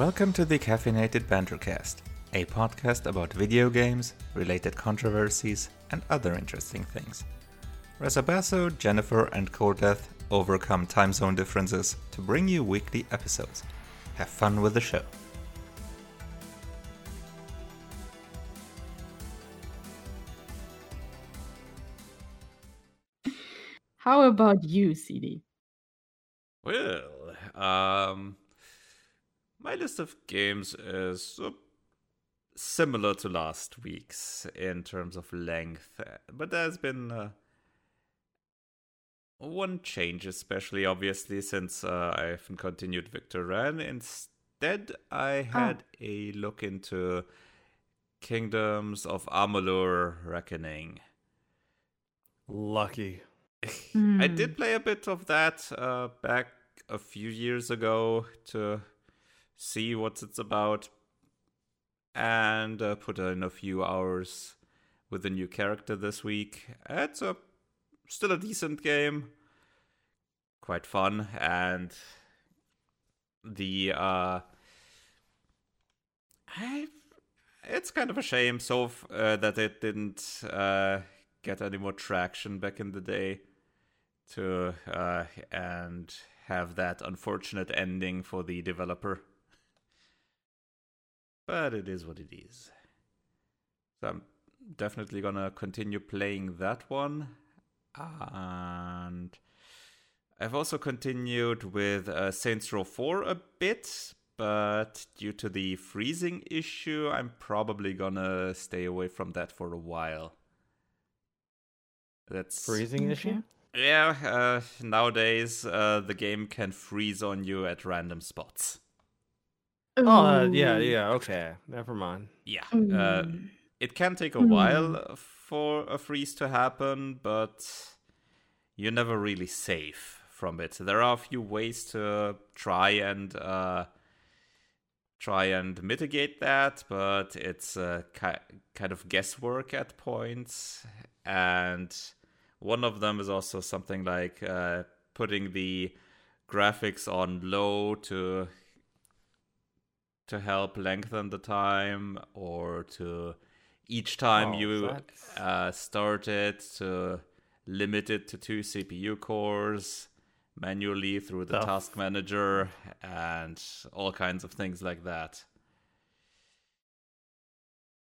Welcome to the Caffeinated Bantercast, a podcast about video games, related controversies, and other interesting things. Resobaso, Jennifer, and ColdDeath overcome time zone differences to bring you weekly episodes. Have fun with the show. How about you, CD? Well, um, my list of games is uh, similar to last week's in terms of length, but there's been uh, one change, especially obviously since uh, I haven't continued Victor Vran. Instead, I had oh. a look into Kingdoms of Amalur Reckoning. Lucky. I did play a bit of that uh, back a few years ago to see what it's about and uh, put in a few hours with a new character this week. It's a still a decent game, quite fun, and the uh, I, it's kind of a shame so uh, that it didn't uh, get any more traction back in the day to uh, and have that unfortunate ending for the developer. But it is what it is. So I'm definitely gonna continue playing that one. And I've also continued with uh, Saints Row 4 a bit, but due to the freezing issue, I'm probably gonna stay away from that for a while. That's freezing issue. Yeah, uh, nowadays uh, the game can freeze on you at random spots. Oh, uh, yeah, yeah, okay. Never mind. Yeah. Uh, it can take a while for a freeze to happen, but you're never really safe from it. There are a few ways to try and uh, try and mitigate that, but it's uh, ki- kind of guesswork at points and one of them is also something like uh, putting the graphics on low to to help lengthen the time, or to each time oh, you uh, start it to limit it to two CPU cores manually through the task manager and all kinds of things like that.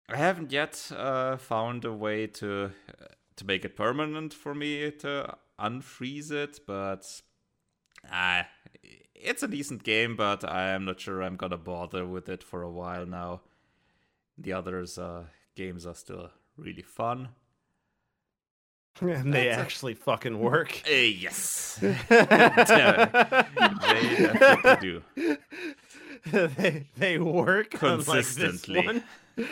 I haven't yet uh, found a way to to make it permanent for me to unfreeze it, but uh, it's a decent game, but I am not sure I'm gonna bother with it for a while now. The others uh, games are still really fun. And they That's actually a... fucking work. Uh, yes. they definitely do. they they work consistently.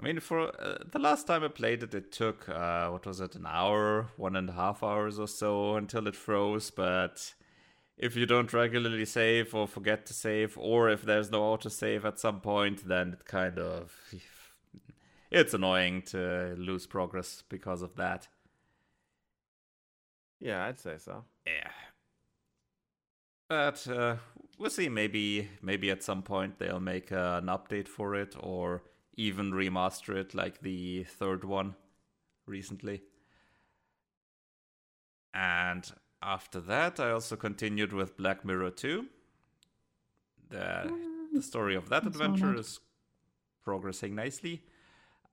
I mean, for uh, the last time I played it, it took uh, what was it, an hour, one and a half hours or so until it froze. But if you don't regularly save or forget to save, or if there's no autosave at some point, then it kind of it's annoying to lose progress because of that. Yeah, I'd say so. Yeah, but uh, we'll see. Maybe maybe at some point they'll make uh, an update for it, or even remaster it like the third one recently. And after that, I also continued with Black Mirror 2. The, the story of that adventure is progressing nicely.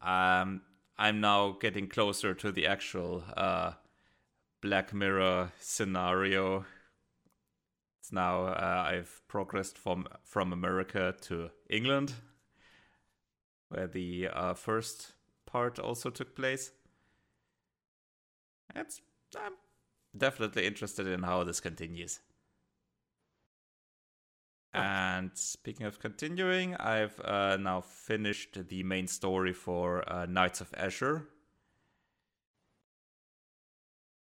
Um, I'm now getting closer to the actual uh, Black Mirror scenario. It's now uh, I've progressed from from America to England, where the uh, first part also took place. It's, I'm definitely interested in how this continues. And speaking of continuing, I've uh, now finished the main story for uh, Knights of Azure.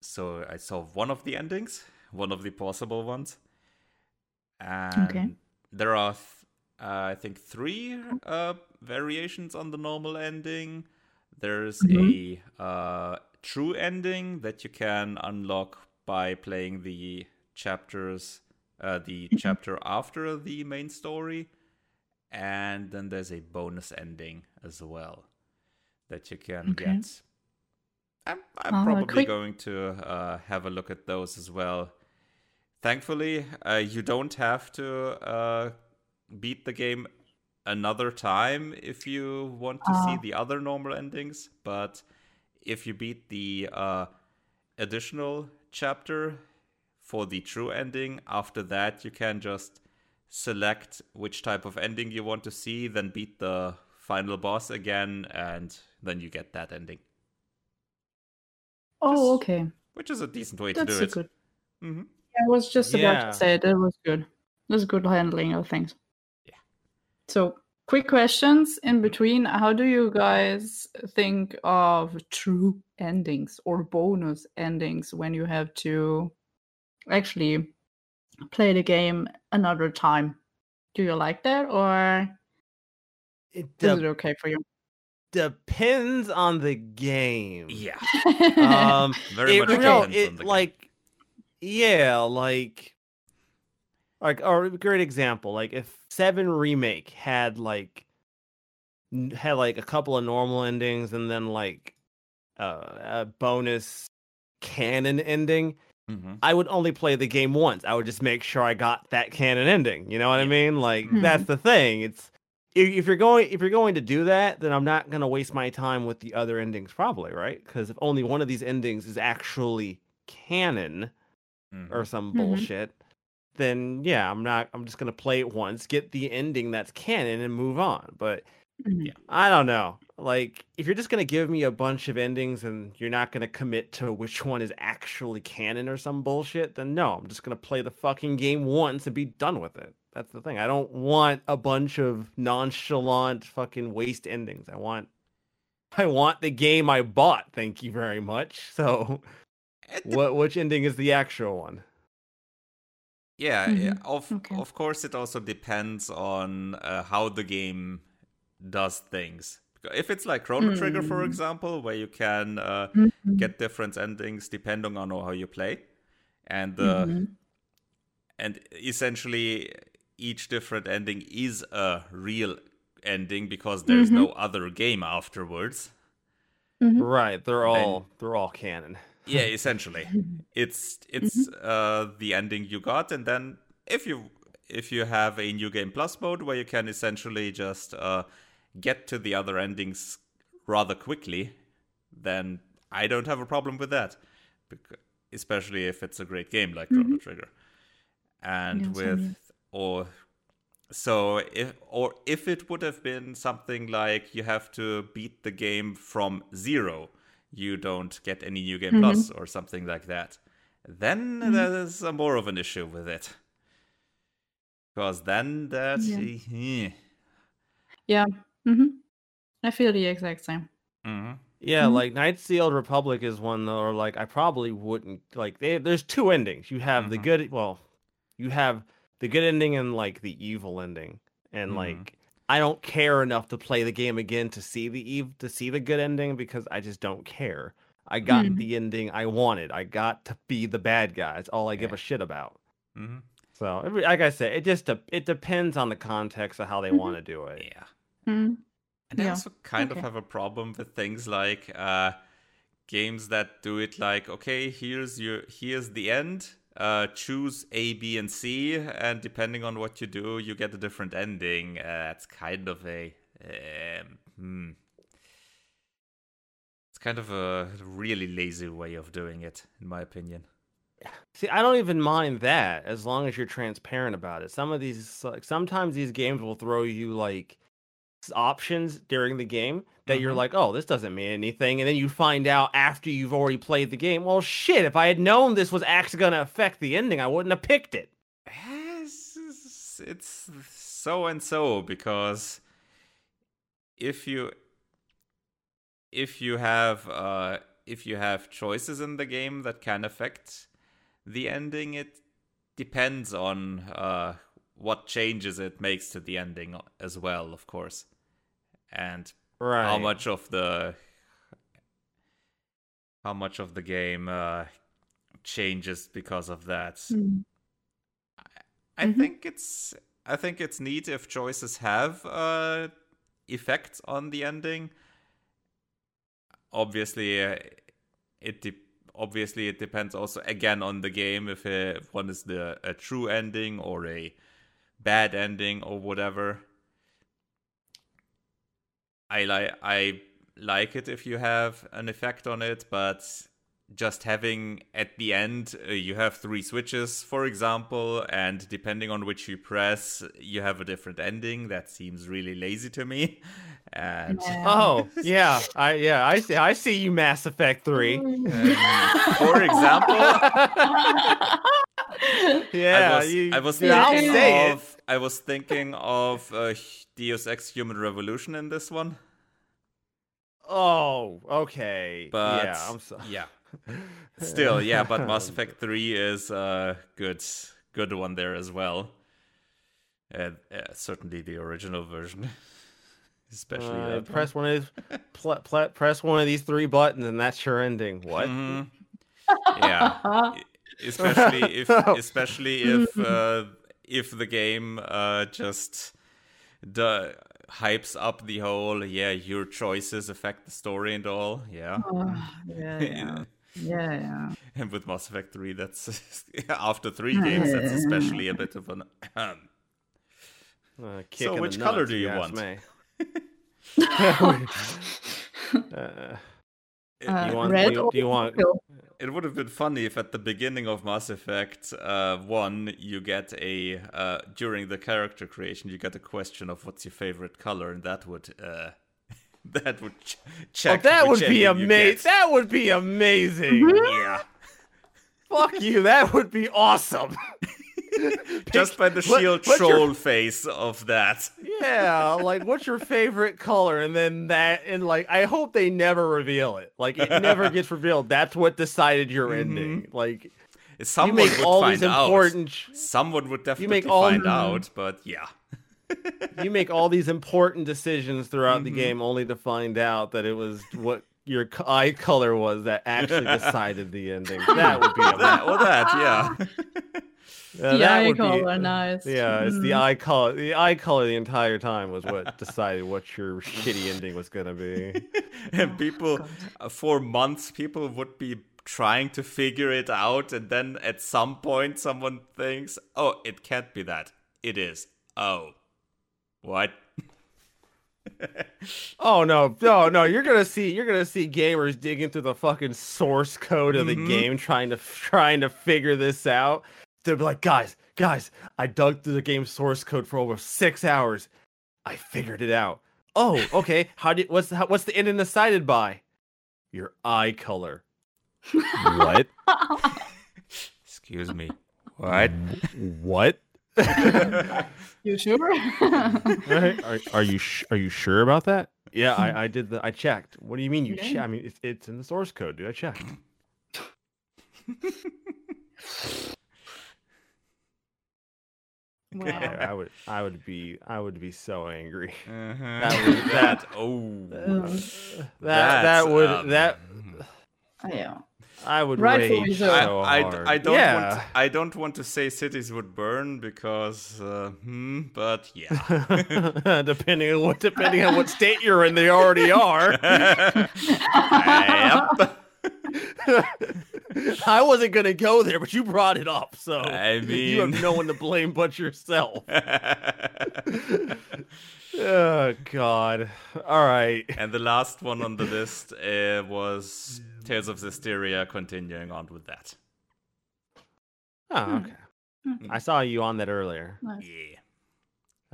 So I saw one of the endings, one of the possible ones. And okay. there are, I think, three uh, variations on the normal ending. There's mm-hmm. a uh, true ending that you can unlock by playing the chapters uh, the chapter after the main story, and then there's a bonus ending as well that you can Okay. get. I'm, I'm Uh, probably quick- going to uh, have a look at those as well. Thankfully, uh, you don't have to uh, beat the game another time if you want to see Ah. the other normal endings. But if you beat the uh, additional chapter for the true ending, after that you can just select which type of ending you want to see, then beat the final boss again, and then you get that ending, Oh, Just- okay. which is a decent way to do a it. good. hmm I was just about to say it. that was good. That's good handling of things. Yeah. So, quick questions in between. How do you guys think of true endings or bonus endings when you have to actually play the game another time? Do you like that or It is de- it okay for you? depends on the game. Yeah, Um, very it, much no, depends it the game. like, yeah, like, like, or a great example, like if Seven Remake had like, had like a couple of normal endings and then like, uh, a bonus canon ending. Mhm. I would only play the game once. I would just make sure I got that canon ending. You know what I mean? Like Mhm. that's the thing. It's if, if you're going if you're going to do that, then I'm not gonna waste my time with the other endings, probably, right? Because if only one of these endings is actually canon Mhm. or some Mhm. bullshit, then yeah, I'm not. I'm just gonna play it once, get the ending that's canon, and move on. But Mhm. Yeah. I don't know. Like, if you're just gonna give me a bunch of endings and you're not gonna commit to which one is actually canon or some bullshit, then no, I'm just gonna play the fucking game once and be done with it. That's the thing. I don't want a bunch of nonchalant fucking waste endings. I want, I want the game I bought. Thank you very much. So, what which ending is the actual one? Yeah, yeah. Mhm. Of Okay. of course, it also depends on uh, how the game does things. If it's like Chrono Trigger, for Mm. example, where you can uh, Mhm. get different endings depending on how you play, and uh, Mhm. and essentially each different ending is a real ending because there's no other game afterwards. Mhm. Right, they're Then- all they're all canon. Yeah, essentially, it's it's uh, the ending you got, and then if you if you have a new game plus mode where you can essentially just uh, get to the other endings rather quickly, then I don't have a problem with that, especially if it's a great game like Chrono Trigger, and Yeah, with or so if or if it would have been something like you have to beat the game from zero, you don't get any new game Mhm. plus or something like that. Then Mhm. there's a more of an issue with it. Because then that Yeah. eh, Yeah. hmm I feel the exact same. mhm. Yeah, Mhm. like Knights of the Old Republic is one though, or like I probably wouldn't like. They, there's two endings. You have the Mhm. good, well, you have the good ending and like the evil ending, and Mhm. like I don't care enough to play the game again to see the ev to see the good ending because I just don't care. I got Mhm. the ending I wanted. I got to be the bad guy. It's all I give a shit about. Mhm. So, like I said, it just de- it depends on the context of how they Mhm. want to do it. Yeah. Mm. And I Yeah. also kind Okay. of have a problem with things like uh, games that do it like, okay, here's your here's the end. Uh, choose A, B, and C, and depending on what you do, you get a different ending. Uh, that's kind of a um, hmm. It's kind of a really lazy way of doing it, in my opinion. See, I don't even mind that as long as you're transparent about it. Some of these, like, sometimes these games will throw you like options during the game that you're Mhm. like, oh, this doesn't mean anything, and then you find out after you've already played the game. Well, shit! If I had known this was actually going to affect the ending, I wouldn't have picked it. It's, it's so and so because if you if you have uh, if you have choices in the game that can affect the ending, it depends on uh, what changes it makes to the ending as well, of course, and Right? how much of the how much of the game uh, changes because of that. Mm. I Mhm. think it's I think it's neat if choices have uh, effects on the ending. Obviously, uh, it de- obviously it depends also again on the game if, uh, if one is the a true ending or a bad ending or whatever. I like I like it if you have an effect on it, but just having at the end uh, you have three switches for example and depending on which you press you have a different ending that seems really lazy to me and Yeah. Oh yeah, I yeah I see I see you Mass Effect three. for example Yeah, I was, you, I was dude, I'll thinking say of I was thinking of uh, Deus Ex Human Revolution in this one Oh, okay. but yeah, I'm sorry. yeah still yeah but Mass Effect 3 is a good good one there as well and uh, certainly the original version especially Uh, that one. press one of these, pl- pl- press one of these three buttons, and that's your ending. What? Mhm. yeah especially if especially if uh, if the game uh, just the hypes up the whole yeah your choices affect the story and all yeah Oh, yeah, yeah, yeah, yeah. and with Mass Effect 3 that's after three games that's especially a bit of an Uh, So which color nuts, do you want? me. Uh, Uh, you want- red do you- do you want- purple? It would have been funny if at the beginning of Mass Effect uh, 1 you get a uh, during the character creation you get a question of what's your favorite color and that would uh, that would ch- oh, check that would be amazing. That would be amazing. Yeah. Fuck you. That would be awesome. Just by the what- shield your- troll face of that. Yeah, like what's your favorite color? And then that, and like, I hope they never reveal it. Like, it never gets revealed. That's what decided your Mm-hmm. ending. Like, Someone you make would all find these out. important, ch- Someone would definitely you make all- find out, but yeah. you make all these important decisions throughout the Mhm. game, only to find out that it was what your eye color was that actually decided the ending. That would be a That, well, that, yeah. Uh, the that eye would be- color, nice. Yeah, it's the Mm. eye color. The eye color the entire time was what decided what your shitty ending was gonna be. and people uh, for months people would be trying to figure it out and then at some point someone thinks oh it can't be that it is oh what Oh no, no, no! You're gonna see, you're gonna see gamers digging through the fucking source code of the Mhm. game, trying to trying to figure this out. They'll be like, guys, guys, I dug through the game's source code for over six hours. I figured it out. Oh, okay. How did what's the, how, what's the ending decided by? Your eye color. what? excuse me what What? You sure? Right? Are, are you sh- are you sure about that? Yeah, I, I did the I checked. What do you mean you? Okay. Che- I mean it's it's in the source code, dude. I checked. wow. Yeah, I would I would be I would be so angry. uh-huh. That was- that oh That That's, that would um, that yeah. I would Rightfully rage so. I, so I. I don't yeah. want I don't want to say cities would burn because uh, hmm, but yeah depending on what depending on what state you're in, they already are. yep. I wasn't gonna go there, but you brought it up, so I you have no one to blame but yourself. oh God! All right. And the last one on the list uh, was Tales of Zestiria, continuing on with that. Oh, okay. Hmm. I saw you on that earlier. Nice. Yeah.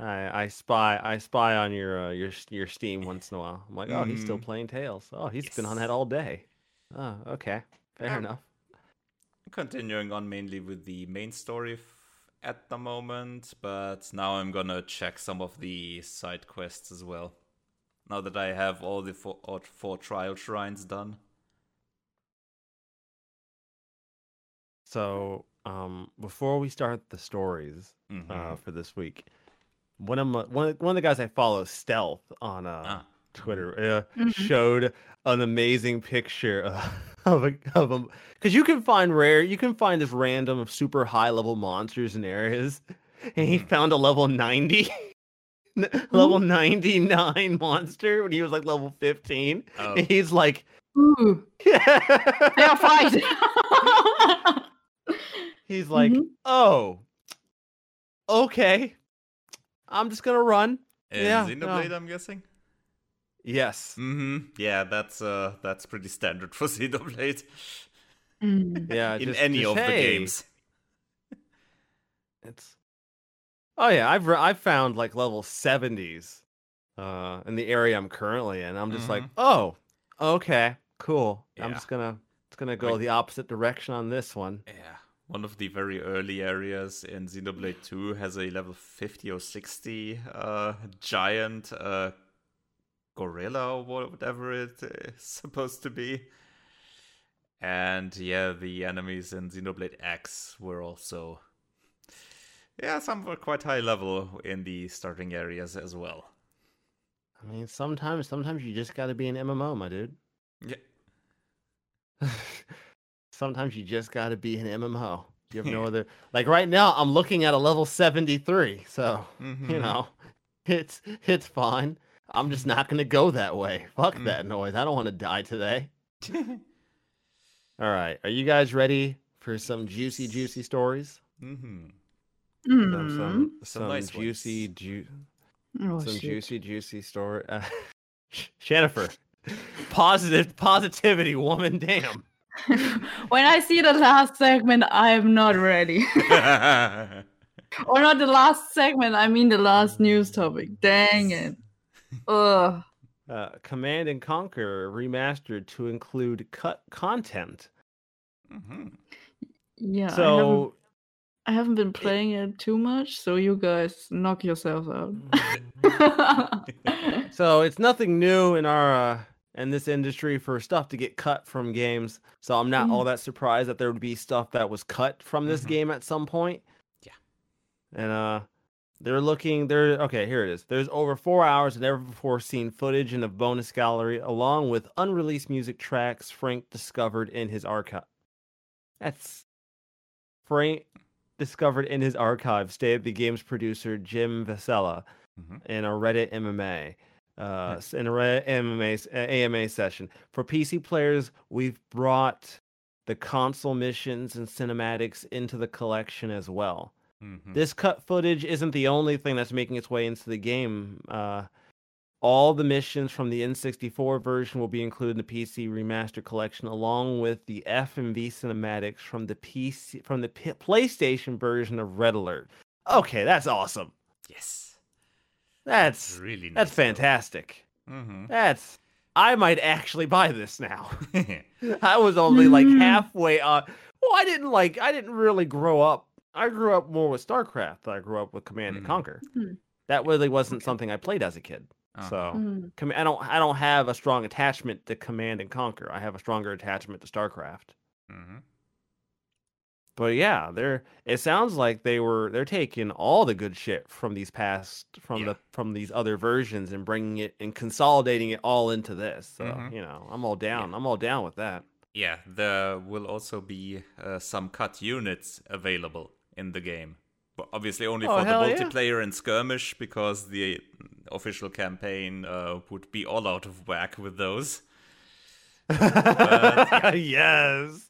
I, I spy I spy on your uh, your your Steam once in a while. I'm like, oh, he's still Mhm. playing Tales. Oh, he's been on that all day. Oh, okay, fair Yeah. enough. Continuing on mainly with the main story f- at the moment, but now I'm gonna check some of the side quests as well. Now that I have all the four, all four trial shrines done. So, um, before we start the stories Mhm. uh, for this week, one of my, one of, one of the guys I follow, Stealth on uh, Ah. Twitter, uh, Mhm. showed an amazing picture uh, of a of a because you can find rare, you can find this random of super high level monsters in areas, and he Mhm. found a level 90 n- level 99 monster when he was like level 15 Oh. and he's like Ooh, fair fight. He's like Mhm. oh okay i'm just gonna run In Yeah, Xenoblade, no. I'm guessing. yes Mm-hmm. Yeah, that's uh that's pretty standard for Xenoblade Mm. yeah in just- any just, of the games. It's oh yeah, I've re- I've found like level seventies uh in the area I'm currently in. I'm just like, Mhm. oh, okay, cool. I'm just gonna it's gonna go Like- the opposite direction on this one. Yeah, one of the very early areas in Xenoblade 2 has a level 50 or 60 uh, giant uh, gorilla or whatever it is supposed to be. And yeah, the enemies in Xenoblade X were also. Yeah, some were quite high level in the starting areas as well. I mean, sometimes sometimes you just gotta be an MMO, my dude. Yeah. sometimes you just gotta be an MMO. You have no other like right now I'm looking at a level 73, so you Mhm. know it's it's fine. I'm just not gonna go that way. Fuck Mm. that noise. I don't want to die today. All right, are you guys ready for some juicy, juicy stories? Mhm. Some Mm. some, Some some nice juicy, ju- Oh, some shit. juicy, juicy story. Uh, Jennifer, positive positivity, woman. Damn. when I see the last segment, I am not ready. or not the last segment, I mean the last news topic. Dang it. Ugh. Uh, Command and Conquer remastered to include cut content. Mhm. Yeah. I haven't, So I haven't been playing it too much, so you guys knock yourselves out. So it's nothing new in our uh, in this industry for stuff to get cut from games. So I'm not all that surprised that there would be stuff that was cut from this Mhm. game at some point. Yeah. And uh they're looking they're okay, here it is. There's over 4 hours of never before seen footage in a bonus gallery along with unreleased music tracks Frank discovered in his archive. That's Frank discovered in his archive stated the game's producer Jim Vessella Mhm. in a Reddit MMA, uh, in a Reddit MMA uh, AMA session. For PC players, we've brought the console missions and cinematics into the collection as well. Mhm. This cut footage isn't the only thing that's making its way into the game. Uh, all the missions from the N64 version will be included in the PC remaster collection, along with the FMV cinematics from the PC from the P- PlayStation version of Red Alert. Okay, that's awesome. Yes. That's really nice. that's fantastic. Mm-hmm. That's I might actually buy this now. I was only like Mm. halfway on. Well, I didn't like. I didn't really grow up. I grew up more with StarCraft. than I grew up with Command and Mhm. Conquer. Hmm. That really wasn't Okay. something I played as a kid. Uh-huh. So Mm. com- I don't. I don't have a strong attachment to Command and Conquer. I have a stronger attachment to StarCraft. But yeah, they're. It sounds like they were. They're taking all the good shit from these past, from Yeah. the from these other versions, and bringing it and consolidating it all into this. So Mhm. you know, I'm all down. I'm all down with that. Yeah, there will also be uh, some cut units available in the game. But obviously, only Oh, for the hell yeah. multiplayer and skirmish, because the official campaign uh, would be all out of whack with those. but, yes.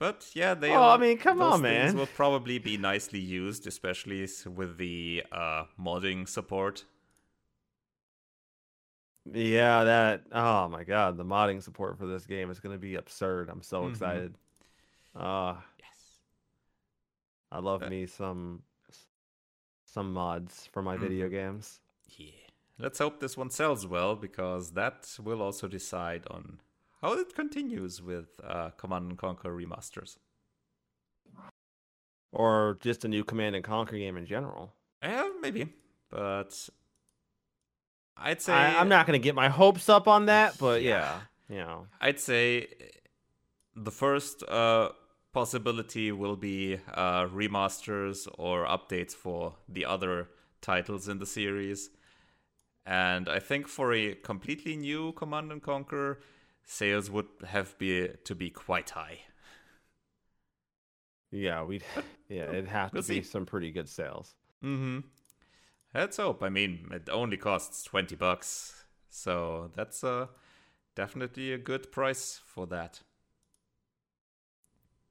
But yeah, they. Oh, I mean, come on, man. Will probably be nicely used, especially with the uh, modding support. Yeah, that. Oh my god, the modding support for this game is going to be absurd. I'm so Mhm. excited. Uh, Yes. I love Uh, me some some mods for my video Mhm. games. Yeah. Let's hope this one sells well, because that will also decide on how it continues with uh, Command and Conquer remasters. Or just a new Command and Conquer game in general. Yeah, maybe, but I'd say I, I'm not going to get my hopes up on that, but Yeah. yeah, you know. I'd say the first uh, possibility will be uh, remasters or updates for the other titles in the series. And I think for a completely new Command and Conquer, sales would have be to be quite high. Yeah, we'd yeah, it'd have to we'll be see. some pretty good sales. Mm-hmm. Let's hope. I mean, it only costs twenty bucks, so that's uh, definitely a good price for that.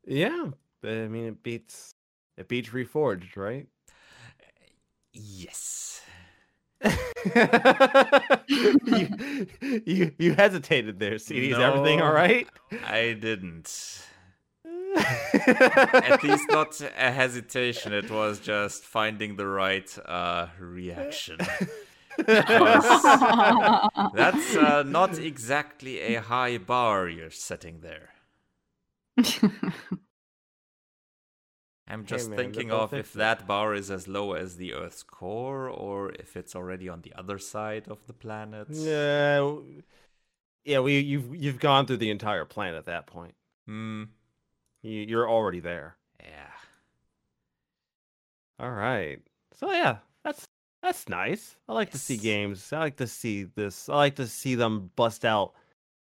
Yeah, I mean it beats it beats Reforged, right? Yes. you, you you hesitated there, CD. Is everything all right? I didn't. At least not a hesitation. It was just finding the right uh, reaction. That's uh, not exactly a high bar you're setting there. I'm just man, thinking of if that bar is as low as the Earth's core, or if it's already on the other side of the planet. Yeah, yeah. We you've you've gone through the entire planet at that point. Hmm. You, you're already there. Yeah. All right. So yeah, that's that's nice. I like to see games. I like to see this. I like to see them bust out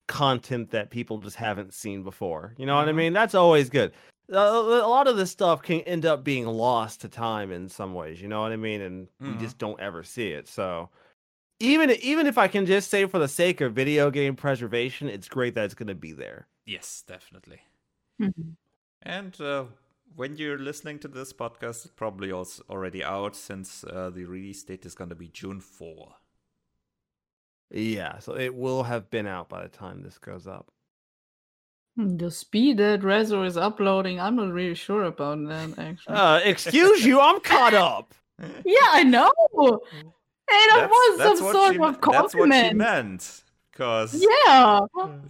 content that people just haven't seen before. You know what I Mhm. mean? That's always good. A, a lot of this stuff can end up being lost to time in some ways. You know what I mean? And we Mhm. just don't ever see it. So even even if I can just say for the sake of video game preservation, it's great that it's going to be there. Yes, definitely. Mhm. And uh, when you're listening to this podcast, it's probably also already out since uh, the release date is going to be June 4. Yeah, so it will have been out by the time this goes up. The speed that Reso is uploading, I'm not really sure about that actually. Uh, excuse you, I'm caught up. yeah, I know. Hey, that was some sort she, of me- That's what she compliment. meant. Because Yeah.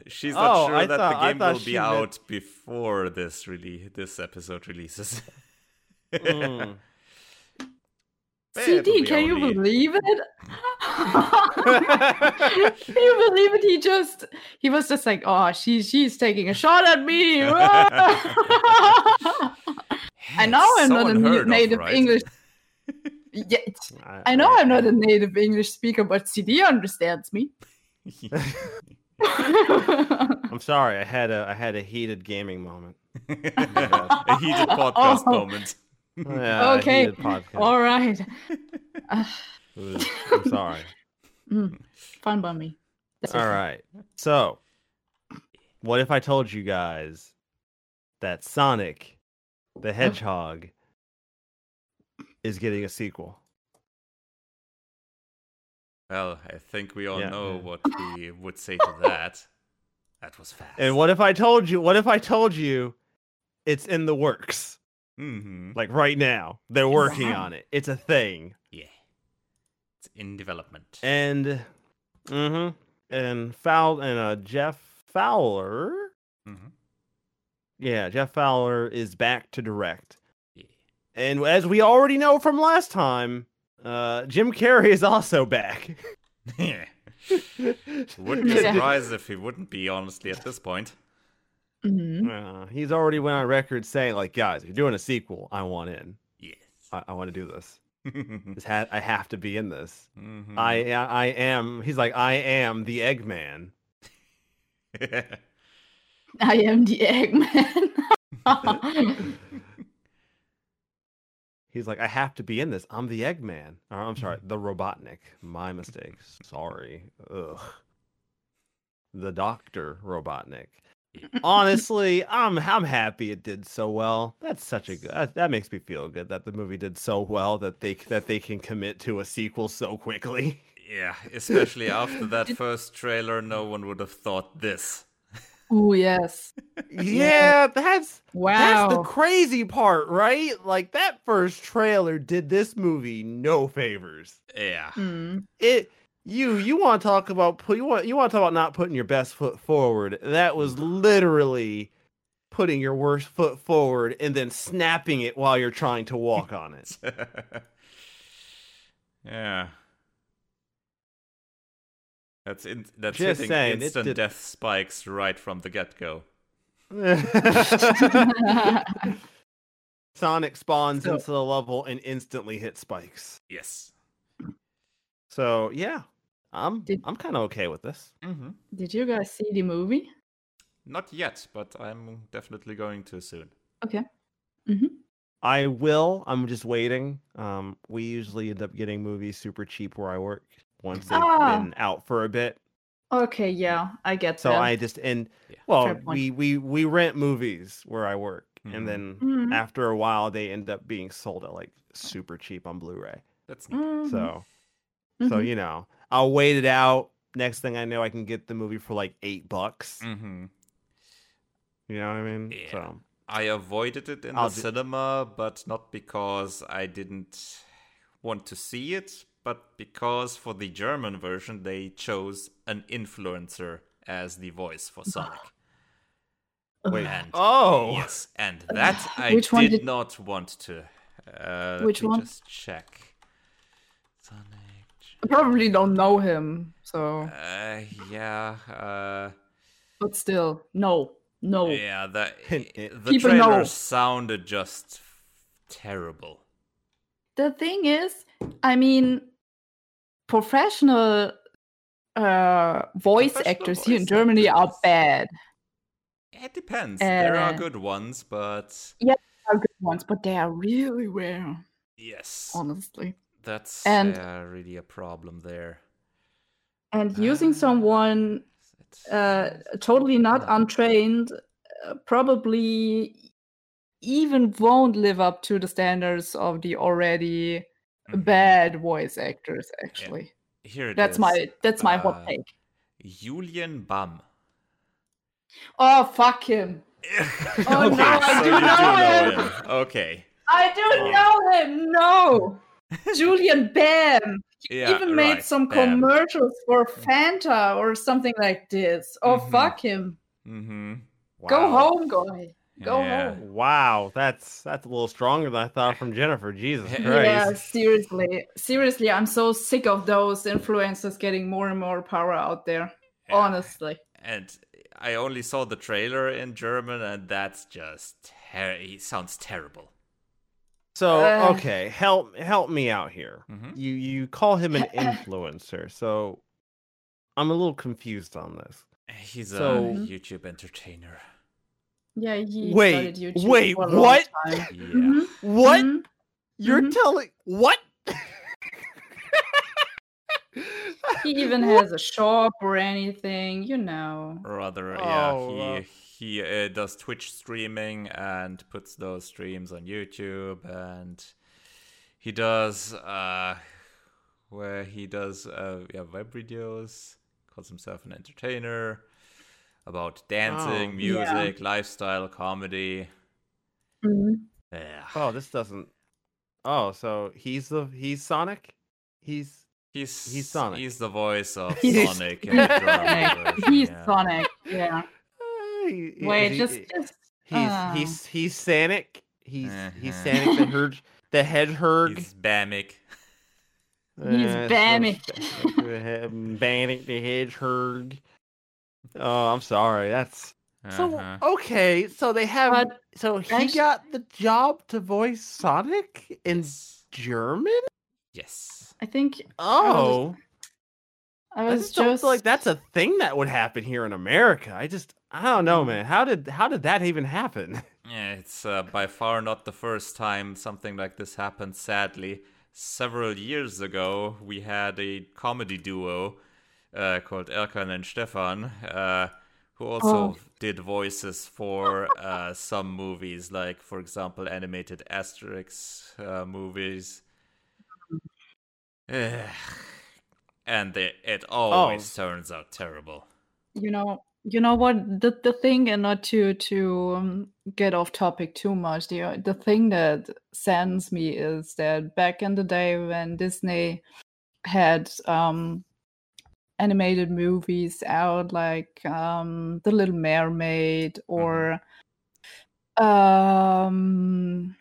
she's not Oh, sure I that thought- the game will she be meant- out before this really this episode releases. Mm. CD, can you believe it? can you believe it? He just he was just like, oh, she she's taking a shot at me. I know I'm not a na- unheard of, native right? English. Yeah, I know I'm not a native English speaker, but CD understands me. I'm sorry, I had a I had a heated gaming moment. a heated podcast Oh. moment. Yeah, Okay. All right. Uh, Ugh, I'm sorry. mm, fine by me. That's All okay. So, what if I told you guys that Sonic the Hedgehog is getting a sequel? Well, I think we all Yeah. know what we would say to that. That was fast. And what if I told you? What if I told you it's in the works? Mm-hmm. Like right now, they're working Wow. on it. It's a thing. Yeah. It's in development. And, mm-hmm. And Fowl and uh, Jeff Fowler. mm-hmm. Yeah, Jeff Fowler is back to direct. Yeah. And as we already know from last time, uh, Jim Carrey is also back. yeah. Wouldn't be Yeah. surprised if he wouldn't be, honestly, at this point. Mhm. Uh, he's already went on record saying, like, guys, if you're doing a sequel, I want in. Yes. I, I want to do this. This ha- I have to be in this. Mhm. I I am. He's like, I am the Eggman. I am the Eggman. He's like, I have to be in this. I'm the Eggman. Or, I'm sorry, the Robotnik. My mistake. Sorry. Ugh. The Doctor Robotnik. Honestly, I'm I'm happy it did so well. That's such a good. That, that makes me feel good that the movie did so well that they that they can commit to a sequel so quickly. yeah, especially after that first trailer, no one would have thought this. oh yes. Yeah, that's Wow. That's the crazy part, right? Like that first trailer did this movie no favors. Yeah. Mm. It you you want to talk about put you want you want to talk about not putting your best foot forward. That was literally putting your worst foot forward and then snapping it while you're trying to walk on it. yeah. That's in, that's Just hitting saying, instant did- death spikes right from the get go. Sonic spawns So- into the level and instantly hits spikes. Yes. So yeah, I'm Did- I'm kind of okay with this. Mm-hmm. Did you guys see the movie? Not yet, but I'm definitely going to soon. Okay. hmm I will. I'm just waiting. Um, we usually end up getting movies super cheap where I work once they've Ah. been out for a bit. Okay, yeah, I get So that. So I just and Yeah. well, we we we rent movies where I work, Mhm. and then Mhm. after a while they end up being sold at like super cheap on Blu-ray. That's neat. Mhm. So so Mhm. you know, I'll wait it out. Next thing I know, I can get the movie for like eight bucks. hmm You know what I mean? Yeah. So I avoided it in I'll the ju- cinema, but not because I didn't want to see it, but because for the German version they chose an influencer as the voice for Sonic. wait. And Oh, yes, and that I Which one did, did- not want to. Uh, let Which me one? Just check. Sonic. I probably don't know him, so Uh, yeah. Uh, but still, no, no. yeah. The the People trailer know. sounded just terrible. The thing is, I mean, professional uh, voice Professional actors here in voice Germany are bad. It depends. there are Uh, good ones, but yeah, there Are good ones, but they are really rare, yes, honestly. That's and- uh, really a problem there. And using Ah, someone uh, totally not Yeah. untrained uh, probably even won't live up to the standards of the already Mhm. bad voice actors. Actually, Here it that's is. my that's my Uh, hot take. Julien Bam. Oh fuck him! Oh, okay, no, I do know do know him. him. Okay. I do Oh. know him. No, Julien Bam. Yeah, even made right, some Bam. commercials for Fanta or something like this. Oh Mhm. fuck him! Mm-hmm. Go home, guy. Go yeah. home. Wow, that's that's a little stronger than I thought from Jennifer. Jesus Christ. Yeah, seriously. Seriously, I'm so sick of those influencers getting more and more power out there. Yeah. Honestly. And I only saw the trailer in German, and that's just ter- he sounds terrible. So Uh. okay, help help me out here. Mhm. You you call him an influencer, so I'm a little confused on this. He's So- a Mhm. YouTube entertainer. Yeah, he Wait, started YouTube wait, for a long what? time. Yeah. Mhm, What mhm. you're Mhm. telling? What? He even has a shop or anything, you know. Rather, Oh, yeah, uh, he he uh, does Twitch streaming and puts those streams on YouTube, and he does uh, where he does uh, yeah web videos. Calls himself an entertainer about dancing, Oh. Yeah. music, lifestyle, comedy. Mhm. Yeah, Oh, this doesn't. Oh, so he's the he's Sonic. He's he's he's Sonic. He's the voice of He's- Sonic in the German He's yeah. Sonic, yeah. Uh, he- he- Wait, he- just, he- just he's ah. he's he's Sonic. He's he's Uh-huh. Sonic the herd the head herd. He's Bamic. He's Uh, so Bamic. Sonic- Bamic the hedgehog. Oh, I'm sorry. That's so Uh-huh. okay. So they have. But so he actu- got the job to voice Sonic in Yes. German. Yes. I think Oh, I I was just don't feel like that's a thing that would happen here in America. I just I don't know, man. How did how did that even happen? Yeah, it's uh, by far not the first time something like this happened, sadly. Several years ago, we had a comedy duo uh, called Erkan and Stefan, uh, who also Oh. did voices for uh, some movies, like, for example, animated Asterix uh, movies. And they, it always turns out terrible. you know you know what? The the thing and not to to um, get off topic too much the uh, the thing that saddens me is that back in the day when disney had um animated movies out like um the little mermaid or um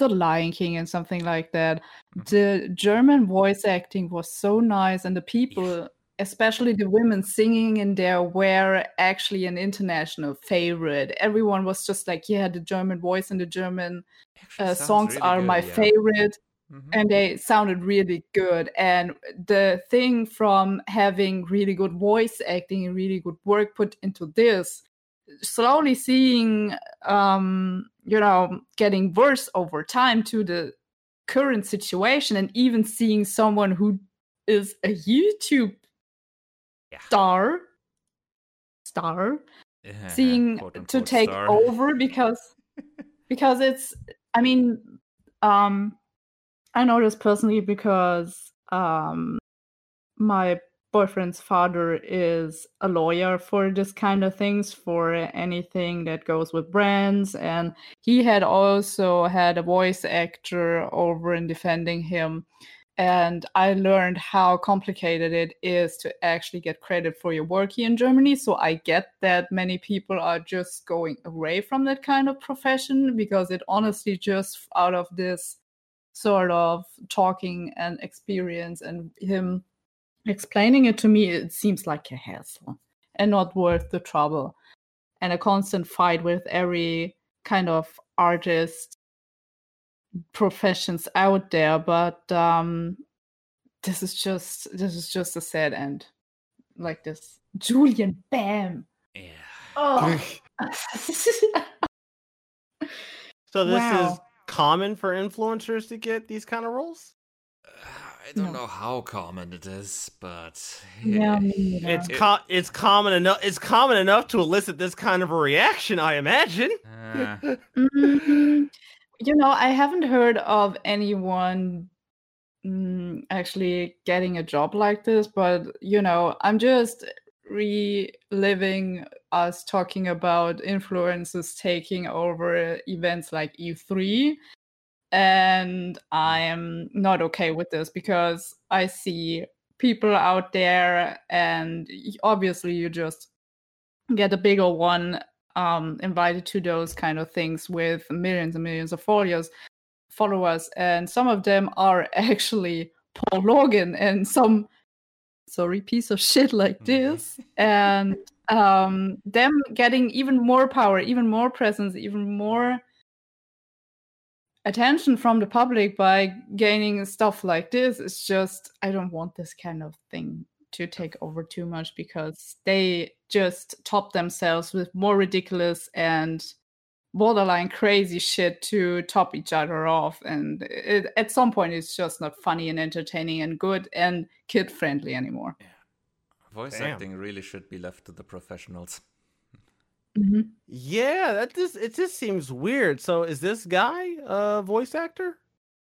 the lion king and something like that Mhm. the german voice acting was so nice and the people especially the women singing in there were actually an international favorite everyone was just like yeah the german voice and the german uh, songs really are good, my yeah. favorite Mhm. and they sounded really good and the thing from having really good voice acting and really good work put into this slowly seeing um you know getting worse over time to the current situation and even seeing someone who is a youtube Yeah. star star Yeah, seeing to take star. over because because it's i mean um i know this personally because um my boyfriend's father is a lawyer for this kind of things for anything that goes with brands and he had also had a voice actor over in defending him and I learned how complicated it is to actually get credit for your work here in Germany. So I get that many people are just going away from that kind of profession because it honestly just out of this sort of talking and experience and him explaining it to me, it seems like a hassle and not worth the trouble. And a constant fight with every kind of artist professions out there but um this is just this is just a sad end like this Julien Bam Yeah. oh So this is common for influencers to get these kind of roles. I don't No. know how common it is, but yeah. It's It- co- it's common enough. It's common enough to elicit this kind of a reaction, I imagine. uh, Mhm. you know i haven't heard of anyone mm, actually getting a job like this but you know i'm just reliving us talking about influencers taking over events like e3 and i am not okay with this because i see people out there and obviously you just get a bigger one um, invited to those kind of things with millions and millions of followers, followers, and some of them are actually Paul Logan and some sorry piece of shit like this, and um, them getting even more power, even more presence, even more attention from the public by gaining stuff like this. It's just I don't want this kind of thing to take over too much because they just top themselves with more ridiculous and borderline crazy shit to top each other off and it, at some point it's just not funny and entertaining and good and kid friendly anymore voice Damn. acting really should be left to the professionals. Mhm. Yeah, that just it just seems weird. So is this guy a voice actor,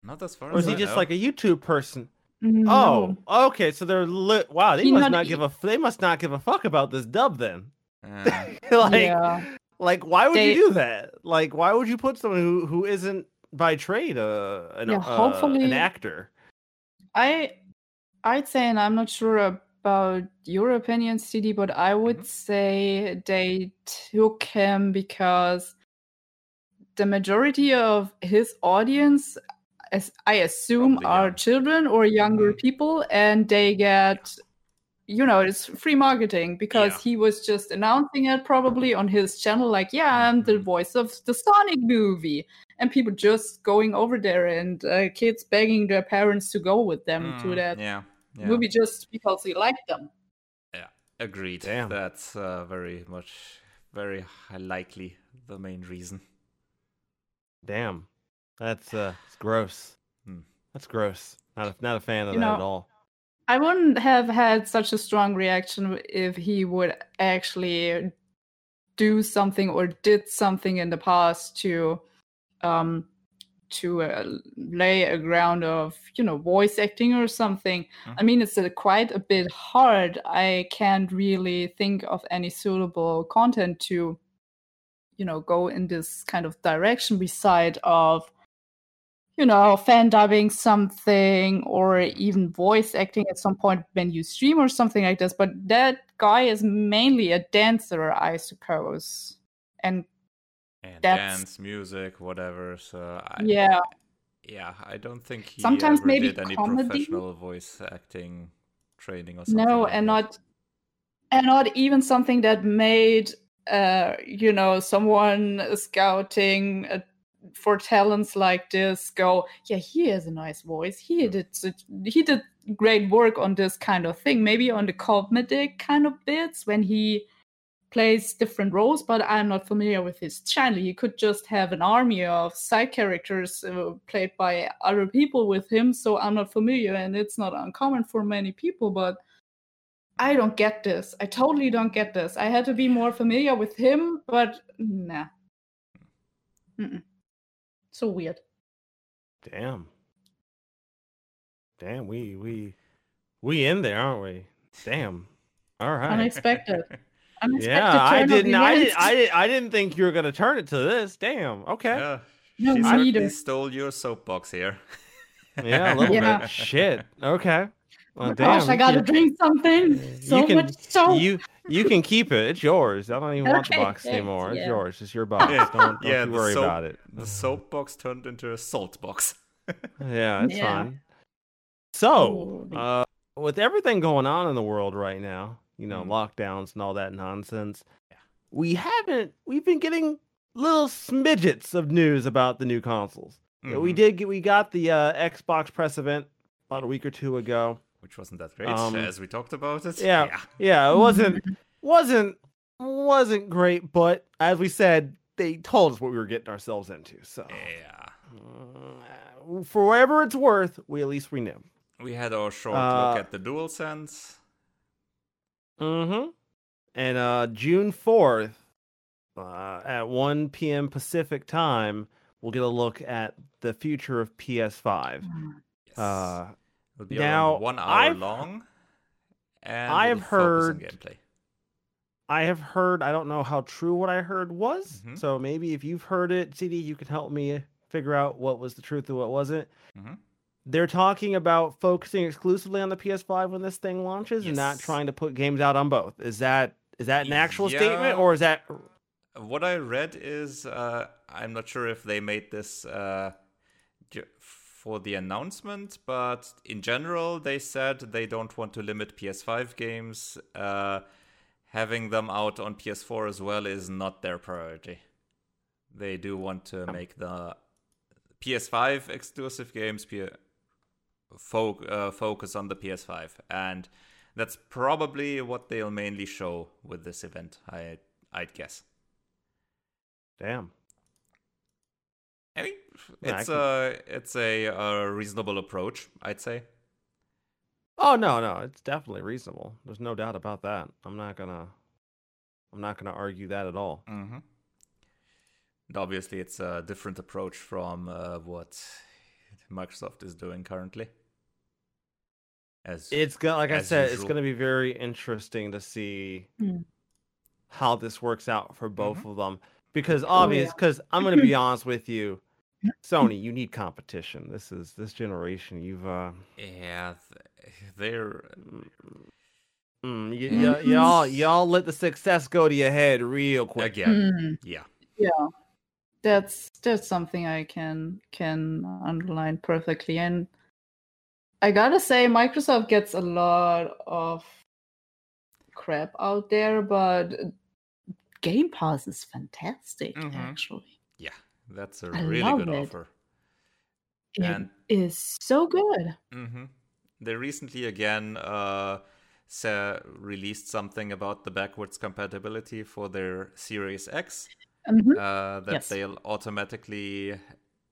Not as far or as is he I just know. like a YouTube person? No. Oh, okay. So they're li- wow. They He must not not give a they must not give a fuck about this dub then. Uh, like yeah like why would They- you do that? Like why would you put someone who who isn't by trade uh, an, Yeah, uh, an actor? I I'd say, and I'm not sure about your opinion, CD, but I would Mhm. say they took him because the majority of his audience, as I assume, Probably are young. children or younger Mhm. people, and they get, you know, it's free marketing because Yeah. he was just announcing it probably on his channel, like, yeah, I'm the Mhm. voice of the Sonic movie. And people just going over there and uh, kids begging their parents to go with them to mm, that yeah, yeah. movie just because they like them. Yeah, agreed. Damn. That's uh, very much, very likely the main reason. Damn, that's uh, it's gross. Hmm. That's gross. Not a, not a fan of You that know, at all. I wouldn't have had such a strong reaction if he would actually do something or did something in the past to um to uh, lay a ground of you know voice acting or something i mean it's uh, quite a bit hard i can't really think of any suitable content to you know go in this kind of direction beside of you know, fan dubbing something or even voice acting at some point when you stream or something like this. But that guy is mainly a dancer, I suppose. And And That's- dance, music, whatever. So I, yeah, yeah, I don't think he Sometimes ever maybe did any comedy? professional voice acting training or something. no, like and that. not and not even something that made uh you know someone scouting uh, for talents like this go yeah he has a nice voice he did such, he did great work on this kind of thing maybe on the comedic kind of bits when he plays different roles, but I'm not familiar with his channel. You could just have an army of side characters uh, played by other people with him, so I'm not familiar, and it's not uncommon for many people, but I don't get this. I totally don't get this. I had to be more familiar with him, but nah. Mm-mm. So weird. Damn. Damn, we we we in there, aren't we? Damn. All right. Unexpected. Unexpected Yeah, I didn't. I didn't. I didn't. I didn't think you were gonna turn it to this. Damn. Okay. Yeah, No, she me certainly stole your soapbox here. Yeah, a little Yeah. bit. Shit. Okay. Well, Oh damn. gosh, I gotta can- drink something. So can- much so. You you can keep it. It's yours. I don't even want the box thanks, anymore. It's yours. It's your box. Yeah, Don't, don't yeah, you worry soap- about it. The soapbox turned into a salt box. Yeah, it's Yeah. fine. So, uh, with everything going on in the world right now, you know, Mhm. lockdowns and all that nonsense, Yeah. we haven't. We've been getting little smidgets of news about the new consoles. Yeah, We did. Get, we got the uh, Xbox press event about a week or two ago. Which wasn't that great, Um, as we talked about it. Yeah, yeah, it wasn't wasn't wasn't great, but as we said, they told us what we were getting ourselves into. So, Yeah. uh, for whatever it's worth, we at least we knew. We had our short Uh, look at the DualSense. Mm-hmm. And uh, June fourth, uh, at one p.m. Pacific time, we'll get a look at the future of PS5. Yes. Uh, It'll be now, one hour I've- long. And it'll on heard- gameplay. I have heard. I don't know how true what I heard was. Mhm. So maybe if you've heard it, CD, you can help me figure out what was the truth and what wasn't. Mm Mhm. They're talking about focusing exclusively on the PS5 when this thing launches, and not trying to put games out on both. Is that is that an actual Yeah. statement, or is that What I read is uh, I'm not sure if they made this uh, for the announcement, but in general, they said they don't want to limit PS5 games. Uh, having them out on PS4 as well is not their priority. They do want to make the PS5 exclusive games P- fo- uh, focus on the PS5, and that's probably what they'll mainly show with this event. I I'd guess. damn? I mean, Yeah, I it's can- a it's a, a reasonable approach, I'd say. Oh no, no, it's definitely reasonable. There's no doubt about that. I'm not gonna, I'm not gonna argue that at all. Mm-hmm. And obviously, it's a different approach from uh, what Microsoft is doing currently. As It's gonna, like I as said, it's gonna be very interesting to see Hmm. how this works out for both Mm-hmm. of them. Because Oh, obvious, yeah. because I'm gonna be honest with you, Sony, you need competition. This is this generation. You've uh, yeah, they're mm, y- Yeah. y- y'all y'all let the success go to your head real quick. again, Mm, yeah. yeah, that's that's something I can can underline perfectly. And I gotta say, Microsoft gets a lot of crap out there, but Game Pass is fantastic. Mhm. Actually, Yeah, that's a I really good it. offer. it And- is so good. hmm They recently again uh, released something about the backwards compatibility for their Series X. Mhm. Uh, that Yes. they'll automatically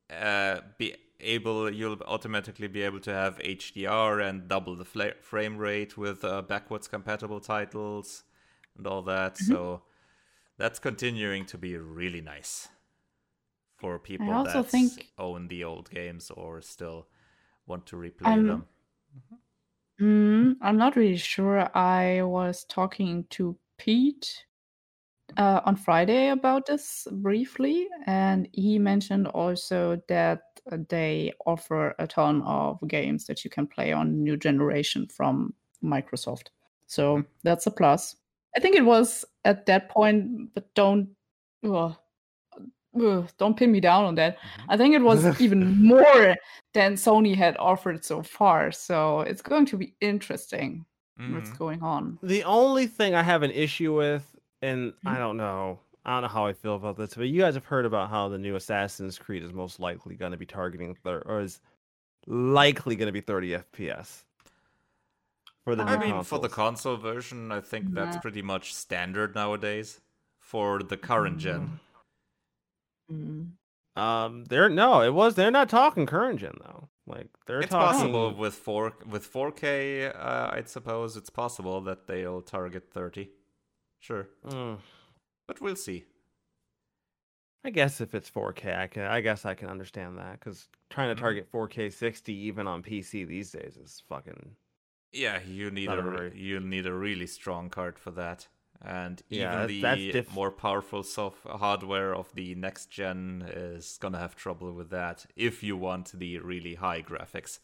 uh, be able, you'll automatically be able to have HDR and double the fla- frame rate with uh, backwards compatible titles and all that. Mm-hmm. So that's continuing to be really nice for people also that think- own the old games or still want to replay I'm- them. Mm, I'm not really sure. I was talking to Pete uh, on Friday about this briefly, and he mentioned also that uh, they offer a ton of games that you can play on new generation from Microsoft. So that's a plus. I think it was at that point, but don't ugh, ugh, don't pin me down on that. Mhm. I think it was even more than Sony had offered so far. So it's going to be interesting what's Mhm. going on. The only thing I have an issue with, and I Mhm. don't know, I don't know how I feel about this, but you guys have heard about how the new Assassin's Creed is most likely going to be targeting thir- or is likely going to be 30 FPS for the new I mean, for the console version, I think that's Nah. pretty much standard nowadays for the current gen. Mm. Um, they're no, it was they're not talking current gen though. Like they're It's talking. possible with four with 4K. Uh, I'd suppose it's possible that they'll target 30. Sure, Mm, but we'll see. I guess if it's 4K, I can. I guess I can understand that because trying to Mhm. target 4K 60 even on PC these days is fucking. Yeah, you need a a re- very- you need a really strong card for that, and Yeah, even that's- the that's diff- more powerful soft hardware of the next gen is gonna have trouble with that if you want the really high graphics.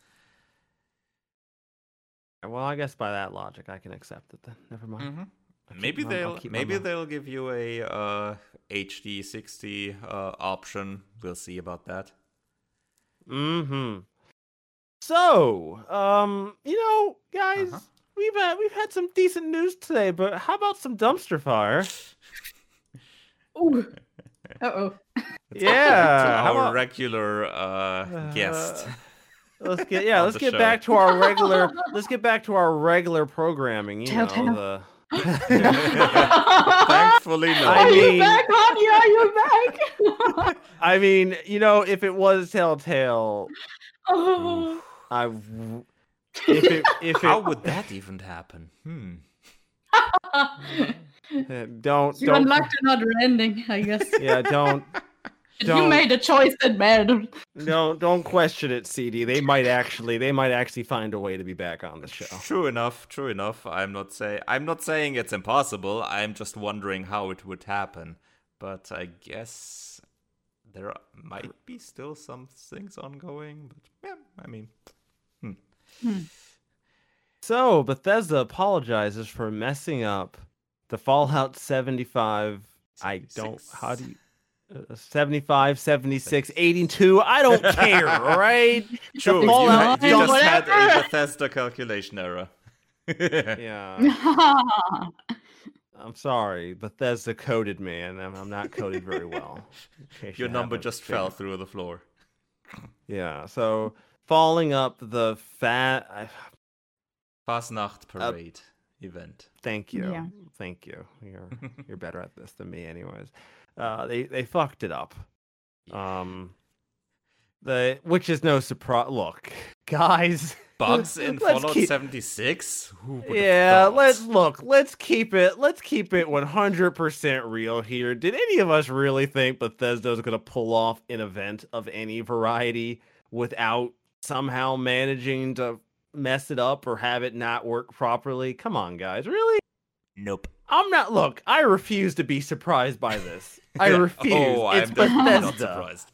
Well, I guess by that logic, I can accept it then. Never mind. Mm-hmm. I'll Maybe my- they'll maybe mouth- they'll give you a uh, HD 60 uh, option. We'll see about that. Mm-hmm. So, um, you know, guys, Uh-huh. we've had we've had some decent news today, but how about some dumpster fire? Ooh. Uh oh. Yeah, to our about- regular uh, guest. Uh, Let's get yeah, let's get show. back to our regular let's get back to our regular programming. You Telltale. know, the Thankfully, no. I Are you back, honey? Are you back? I mean, you know, if it was Telltale, oh. I w- if it if How would that even happen? Hmm. uh, don't you don't unlocked another ending, I guess. yeah don't you don't- made a choice that mattered. don't don't question it, CD. They might actually they might actually find a way to be back on the show. True enough. True enough. I'm not say I'm not saying it's impossible. I'm just wondering how it would happen. But I guess there are- might be still some things ongoing. But yeah, I mean, hmm. Hmm. So Bethesda apologizes for messing up the Fallout 75. I don't. How do you? Uh, 75, 76, 82. I don't care, all right? True. You, had- you just had a Bethesda calculation error. Yeah. I'm sorry. Bethesda coded me, and I'm, I'm not coded very well. Your number just figured. fell through the floor. Yeah. So falling up the fat. I, Fasnacht parade event. thank you. Yeah. Thank you. You're you're better at this than me, anyways. Uh, they they fucked it up. Um, the which is no surprise. Look, guys. Bugs in Fallout keep- 76? Yeah, let's look. Let's keep it. Let's keep it 100% real here. Did any of us really think Bethesda was going to pull off an event of any variety without somehow managing to mess it up or have it not work properly? Come on, guys. Really? Nope. I'm not. Look, I refuse to be surprised by this. I refuse. Oh, it's I'm definitely not surprised.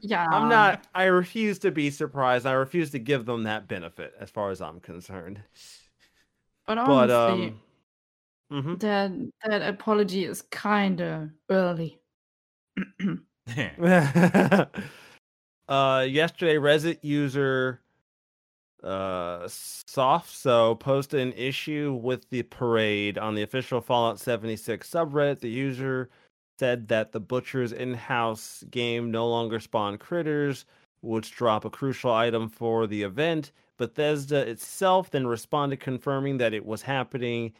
yeah. I'm not. I refuse to be surprised. I refuse to give them that benefit, as far as I'm concerned. But But honestly, um, mhm. that that apology is kind of early. uh yesterday reddit user uh soft so posted an issue with the parade on the official fallout 76 subreddit. The user said that the butcher's in-house game no longer spawned critters which drop a crucial item for the event. Bethesda itself then responded confirming that it was happening.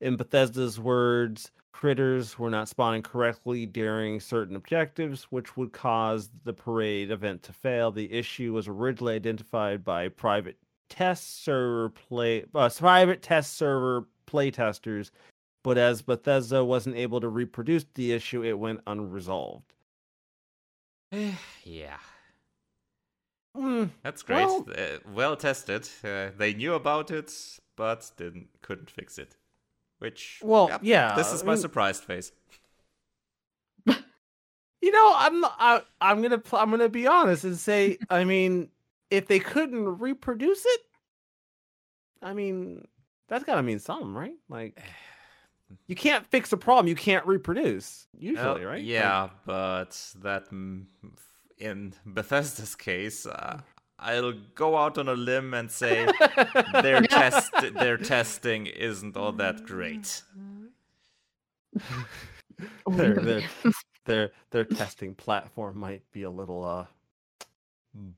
In bethesda's words critters were not spawning correctly during certain objectives, which would cause the parade event to fail. The issue was originally identified by private test server play uh, private test server play testers, but as Bethesda wasn't able to reproduce the issue, it went unresolved. yeah, Mm, that's great. Well- Uh, well tested. Uh, they knew about it, but didn't couldn't fix it. Which Well, yep, yeah, this is I my mean- surprised face. You know, I'm I, I'm gonna I'm gonna be honest and say, I mean, if they couldn't reproduce it, I mean, that's gotta mean something, right? Like, you can't fix a problem you can't reproduce usually, Well, right? Like, Yeah, but that mm, in Bethesda's case, uh, I'll go out on a limb and say their test their testing isn't all that great. their, their, their their testing platform might be a little uh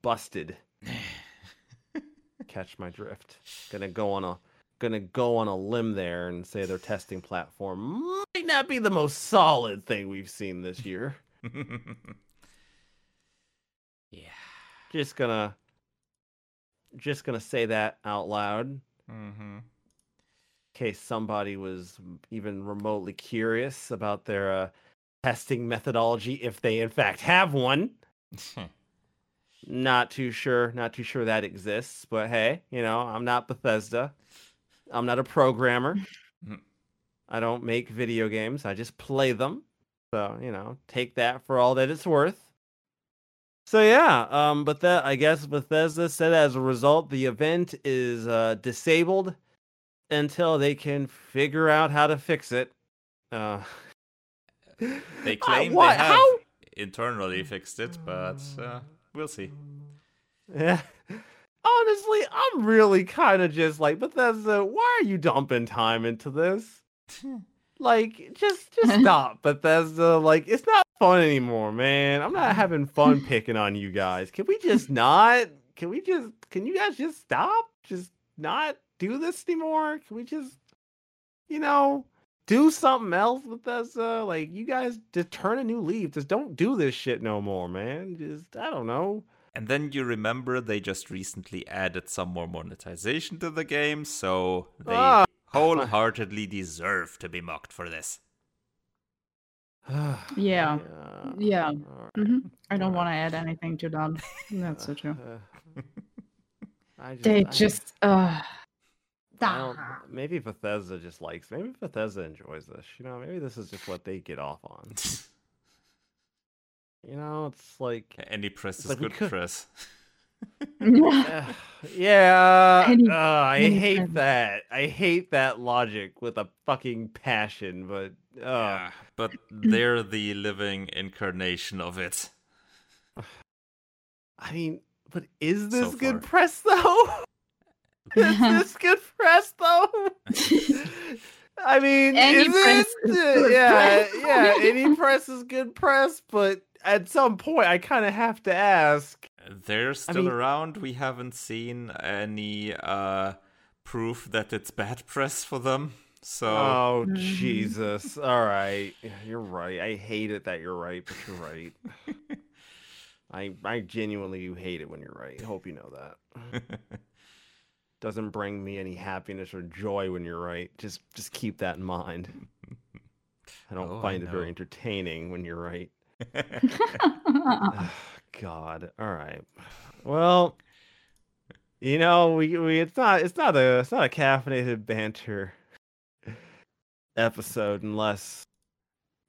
busted. Catch my drift. Gonna go on a gonna go on a limb there and say their testing platform might not be the most solid thing we've seen this year. yeah. Just gonna just gonna say that out loud Mm-hmm. in case somebody was even remotely curious about their uh, testing methodology if they in fact have one. Not too sure, not too sure that exists, but hey, you know, I'm not Bethesda. I'm not a programmer. Mhm. I don't make video games. I just play them. So, you know, take that for all that it's worth. So yeah, um, but that I guess Bethesda said as a result the event is uh, disabled until they can figure out how to fix it. Uh, They uh, claim what- they have how- internally fixed it, but uh, we'll see. Yeah. Honestly, I'm really kind of just like Bethesda. Why are you dumping time into this? Like, just just stop, Bethesda. Like, it's not fun anymore, man. I'm not having fun picking on you guys. Can we just not? Can we just? Can you guys just stop? Just not do this anymore? Can we just, you know, do something else, Bethesda? Like, you guys just turn a new leaf. Just don't do this shit no more, man. Just I don't know. And then you remember they just recently added some more monetization to the game, so they Ah. wholeheartedly deserve to be mocked for this. Yeah. Yeah. Alright. hmm I don't Alright. want to add anything to that. That's so true. Uh, I just, They I- just. Uh, I don't, maybe Bethesda just likes. Maybe Bethesda enjoys this. You know, maybe this is just what they get off on. You know, it's like, Any press is like we good could- press. uh, yeah, Any- uh, I any hate friend. that. I hate that logic with a fucking passion. But uh, Yeah, but they're the living incarnation of it. I mean, but is So this good far. press though? is this good press though? I mean, Any is press it? is good yeah, press. yeah. Any press is good press, but at some point, I kind of have to ask. They're still mean- around. We haven't seen any uh, proof that it's bad press for them. So Oh Mhm. Jesus! All right, you're right. I hate it that you're right, but you're right. I I genuinely do hate it when you're right. I Hope you know that. Doesn't bring me any happiness or joy when you're right. Just just keep that in mind. I don't Oh, I find it very entertaining when you're right. God. All right. Well, you know, we we it's not it's not a it's not a caffeinated banter episode unless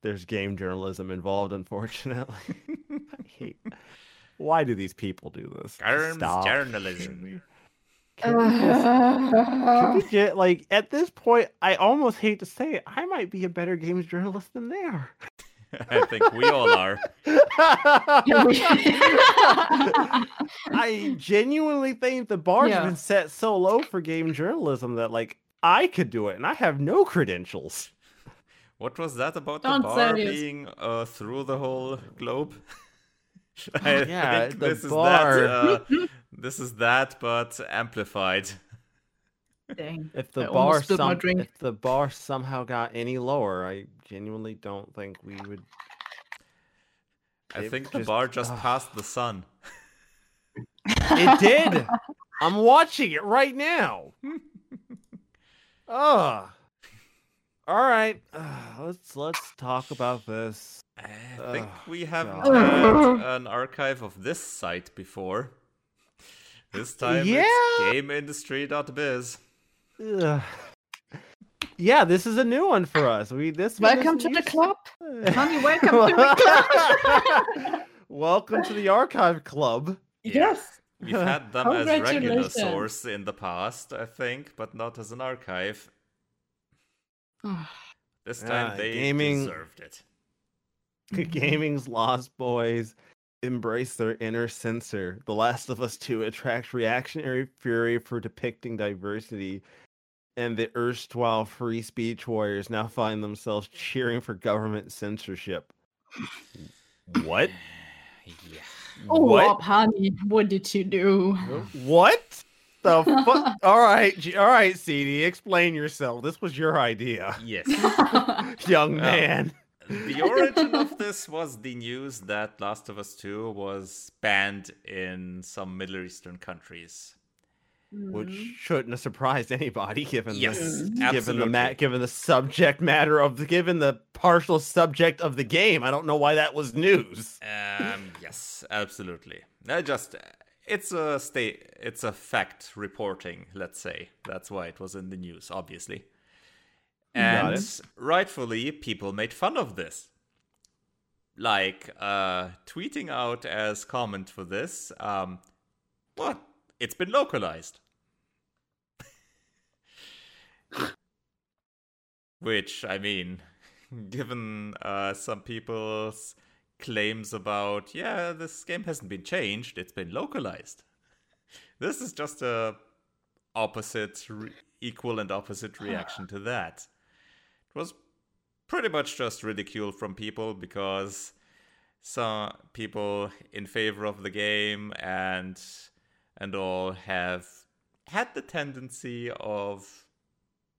there's game journalism involved. Unfortunately, I hate. Why do these people do this? Stop. journalism. Can we just- can we ju- like at this point, I almost hate to say it. I might be a better games journalist than they are. I think we all are. I genuinely think the bar's Yeah. been set so low for game journalism that like I could do it, and I have no credentials. What was that about Don't the bar being uh, through the whole globe? I Yeah, think the this is bar. that. Uh, this is that, but amplified. Dang. If the I bar almost spilled my some, drink. if the bar somehow got any lower, I genuinely don't think we would. I It think the just- bar just ugh. passed the sun. It did. I'm watching it right now. Ugh. All right. Ugh, let's let's talk about this. I think Ugh, we haven't God. had an archive of this site before. This time Yeah. it's GameIndustry.biz. Ugh. Yeah, this is a new one for us. We this Welcome to the club. Honey, welcome to the club. Welcome to the archive club. yes. We've had them as regular source in the past, I think, but not as an archive. This time Ah, they gaming- deserved it. Gaming's Lost Boys embrace their inner censor. The Last of Us 2 attracts reactionary fury for depicting diversity, and the erstwhile free speech warriors now find themselves cheering for government censorship. What? Yeah. Oh, what? Rob, honey, what did you do? What? the fuck? all right, all right, CD, explain yourself. This was your idea, Yes. young Oh. man. The origin of this was the news that Last of Us 2 was banned in some Middle Eastern countries. Which shouldn't have surprised anybody, given Yes, the given the ma- given the subject matter of the given the partial subject of the game. I don't know why that was news. Um, yes, absolutely. I just it's a state it's a fact reporting, let's say. That's why it was in the news, obviously. And rightfully people made fun of this. Like uh tweeting out as comment for this, um what? It's been localized. Which, I mean, given uh, some people's claims about, yeah, this game hasn't been changed, it's been localized. This is just a opposite, re- equal and opposite reaction to that. It was pretty much just ridicule from people because some people in favor of the game and and all have had the tendency of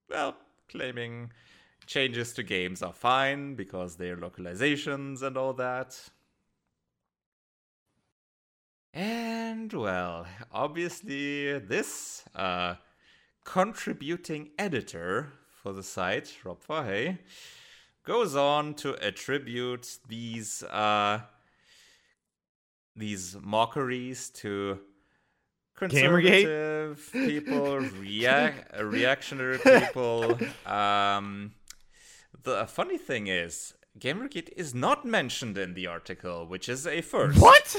well claiming changes to games are fine because they're localizations and all that. And well, obviously, this uh, contributing editor for the site, Rob Fahey, goes on to attribute these uh, these mockeries to Gamergate? conservative people, reac- uh, reactionary people. Um, the funny thing is, Gamergate is not mentioned in the article, which is a first. What?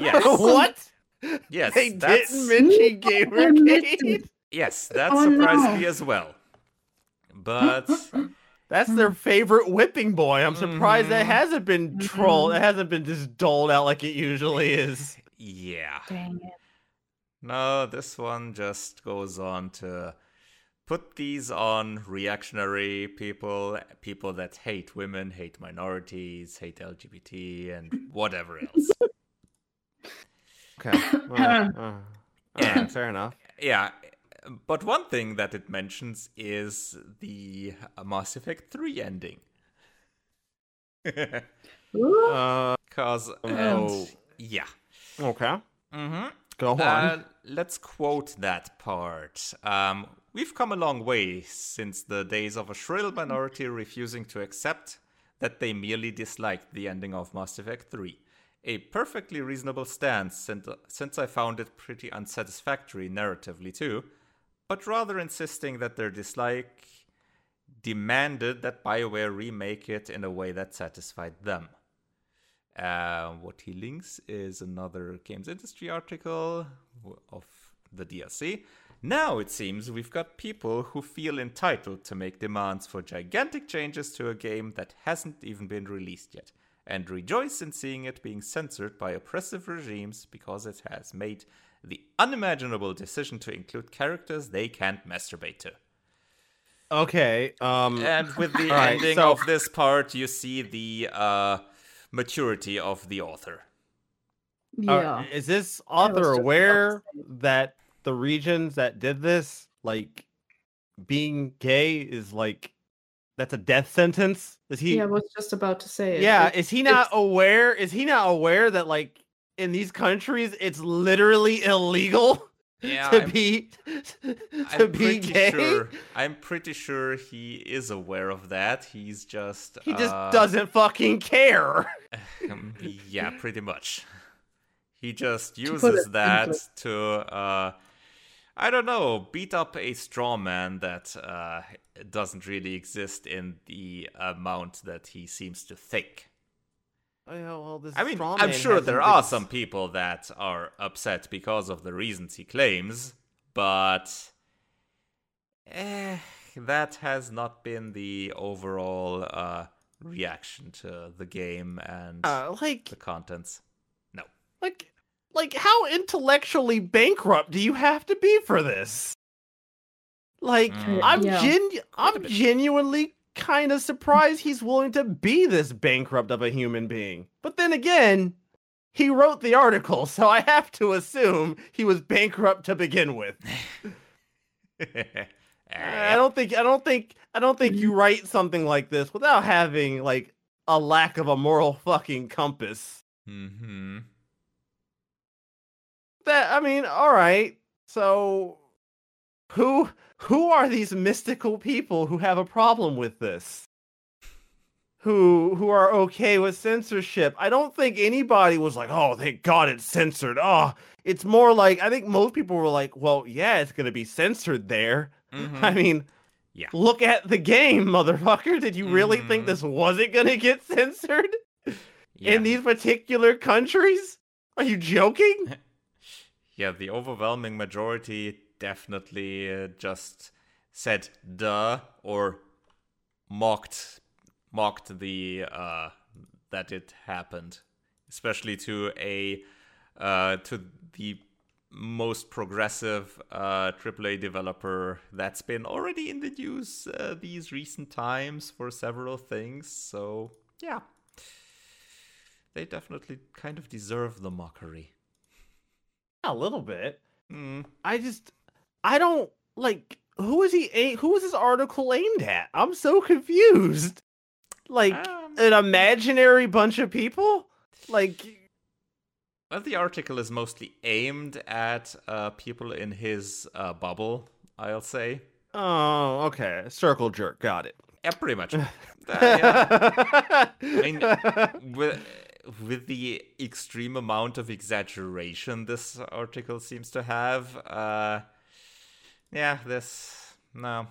Yes. what? Yes. They that's, didn't mention Gamergate. Yes, that Oh, surprised no. me as well. But That's their favorite whipping boy. I'm surprised that Mhm. hasn't been trolled. It hasn't been just doled out like it usually is. yeah. Dang it. No, this one just goes on to put these on reactionary people, people that hate women, hate minorities, hate LGBT, and whatever else. Okay. Well, uh, Yeah. alright, fair enough. yeah, but one thing that it mentions is the Mass Effect 3 ending. Ooh. Uh, Oh. yeah. okay. Mm-hmm. Go on. Uh, let's quote that part. Um, We've come a long way since the days of a shrill minority refusing to accept that they merely disliked the ending of Mass Effect 3. A perfectly reasonable stance since, since I found it pretty unsatisfactory narratively too, but rather insisting that their dislike demanded that BioWare remake it in a way that satisfied them. Uh, what he links is another games industry article of the DLC. Now it seems we've got people who feel entitled to make demands for gigantic changes to a game that hasn't even been released yet, and rejoice in seeing it being censored by oppressive regimes because it has made the unimaginable decision to include characters they can't masturbate to. Okay. Um. And with the All right, ending so- of this part, you see the uh, maturity of the author. uh, Yeah. is this author just about to aware that the regions that did this, like being gay, is like that's a death sentence? Is he? yeah, I was just about to say it. yeah. It- Is he not it's- aware? Is he not aware that like in these countries it's literally illegal Yeah, to I'm- be to I'm be pretty gay? sure. I'm pretty sure he is aware of that. He's just He just uh, doesn't fucking care. um, yeah, pretty much. He just uses that to, uh, I don't know, beat up a straw man that uh, doesn't really exist in the amount that he seems to think. Oh, yeah, well, this I mean, straw I'm sure there been are some people that are upset because of the reasons he claims, but eh, that has not been the overall uh, reaction to the game and Uh, like the contents. No. like like how intellectually bankrupt do you have to be for this like Mm. i'm Yeah. gen i'm genuinely kind of surprised he's willing to be this bankrupt of a human being but then again he wrote the article, so I have to assume he was bankrupt to begin with. I don't think I don't think I don't think you write something like this without having like a lack of a moral fucking compass. hmm That I mean, all right. So who who are these mystical people who have a problem with this? Who who are okay with censorship? I don't think anybody was like, "Oh, thank God it's censored." Oh, it's more like I think most people were like, "Well, yeah, it's going to be censored there." I mean, Yeah. Look at the game, motherfucker. Did you really think Mhm. this wasn't going to get censored Yeah. in these particular countries? Are you joking? Yeah, the overwhelming majority definitely uh, just said "duh" or mocked mocked the uh, that it happened, especially to a uh, to the most progressive uh, AAA developer that's been already in the news uh, these recent times for several things. So yeah, they definitely kind of deserve the mockery. A little bit. Mm. I just, I don't like. Who is he? A- who is this article aimed at? I'm so confused. Like Um, an imaginary bunch of people. Like, Well, the article is mostly aimed at uh, people in his uh, bubble, I'll say. oh, okay, circle jerk. Got it. Yeah, pretty much. Uh, yeah. mean, with, with the extreme amount of exaggeration this article seems to have, uh, yeah, this. No.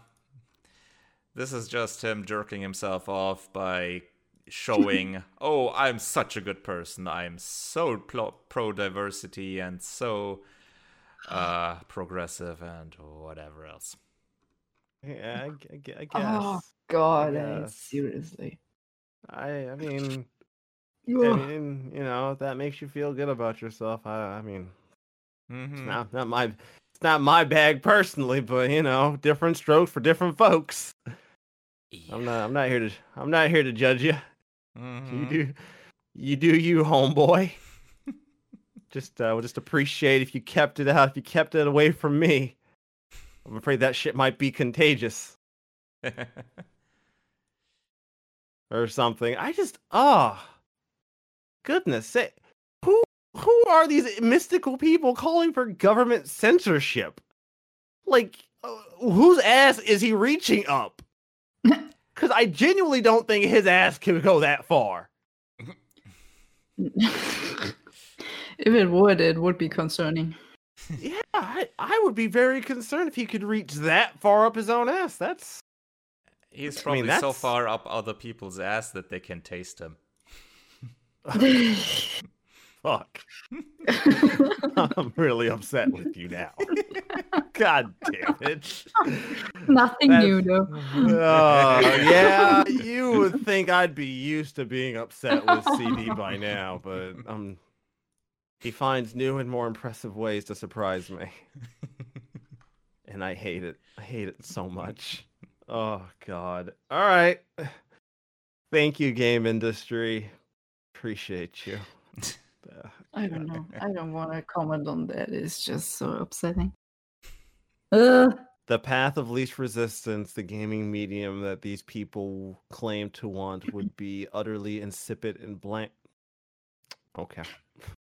This is just him jerking himself off by showing, oh, I'm such a good person. I'm so pro diversity and so uh, progressive and whatever else. yeah, I, gu- I gu- I guess. Oh God, I- Yes. seriously. I, I mean, I mean, you know, if that makes you feel good about yourself. I, I mean, Mhm. it's not, not my, it's not my bag personally, but you know, different strokes for different folks. I'm not, I'm not here to, I'm not here to judge you. You Mhm. do, you do you, homeboy. just, uh, would just appreciate if you kept it out, if you kept it away from me. I'm afraid that shit might be contagious or something. I just, ah, goodness sake, who, who are these mystical people calling for government censorship? Like, uh, whose ass is he reaching up? Because I genuinely don't think his ass can go that far. if it would, it would be concerning. Yeah, I, I would be very concerned if he could reach that far up his own ass. That's He's I probably mean, so far up other people's ass that they can taste him. fuck. I'm really upset with you now. God damn it. Nothing That's- new though. Oh, yeah, you would think I'd be used to being upset with CD by now, but um, he finds new and more impressive ways to surprise me. And I hate it. I hate it so much. Oh, God. All right. Thank you, game industry. Appreciate you. I don't know. I don't want to comment on that. It's just so upsetting. Ugh. the path of least resistance, the gaming medium that these people claim to want, would be utterly insipid and blank. Okay.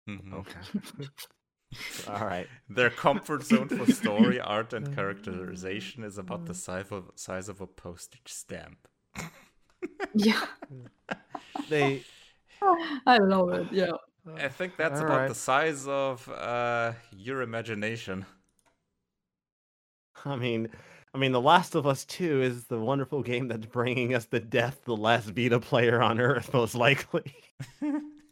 Mhm. Okay. All right. Their comfort zone for story, art, and characterization is about the size of, size of a postage stamp. Yeah, They. I love it. Yeah. I think that's All about right. the size of uh, your imagination. I mean, I mean, The Last of Us Two is the wonderful game that's bringing us the death, the last Vita player on Earth, most likely.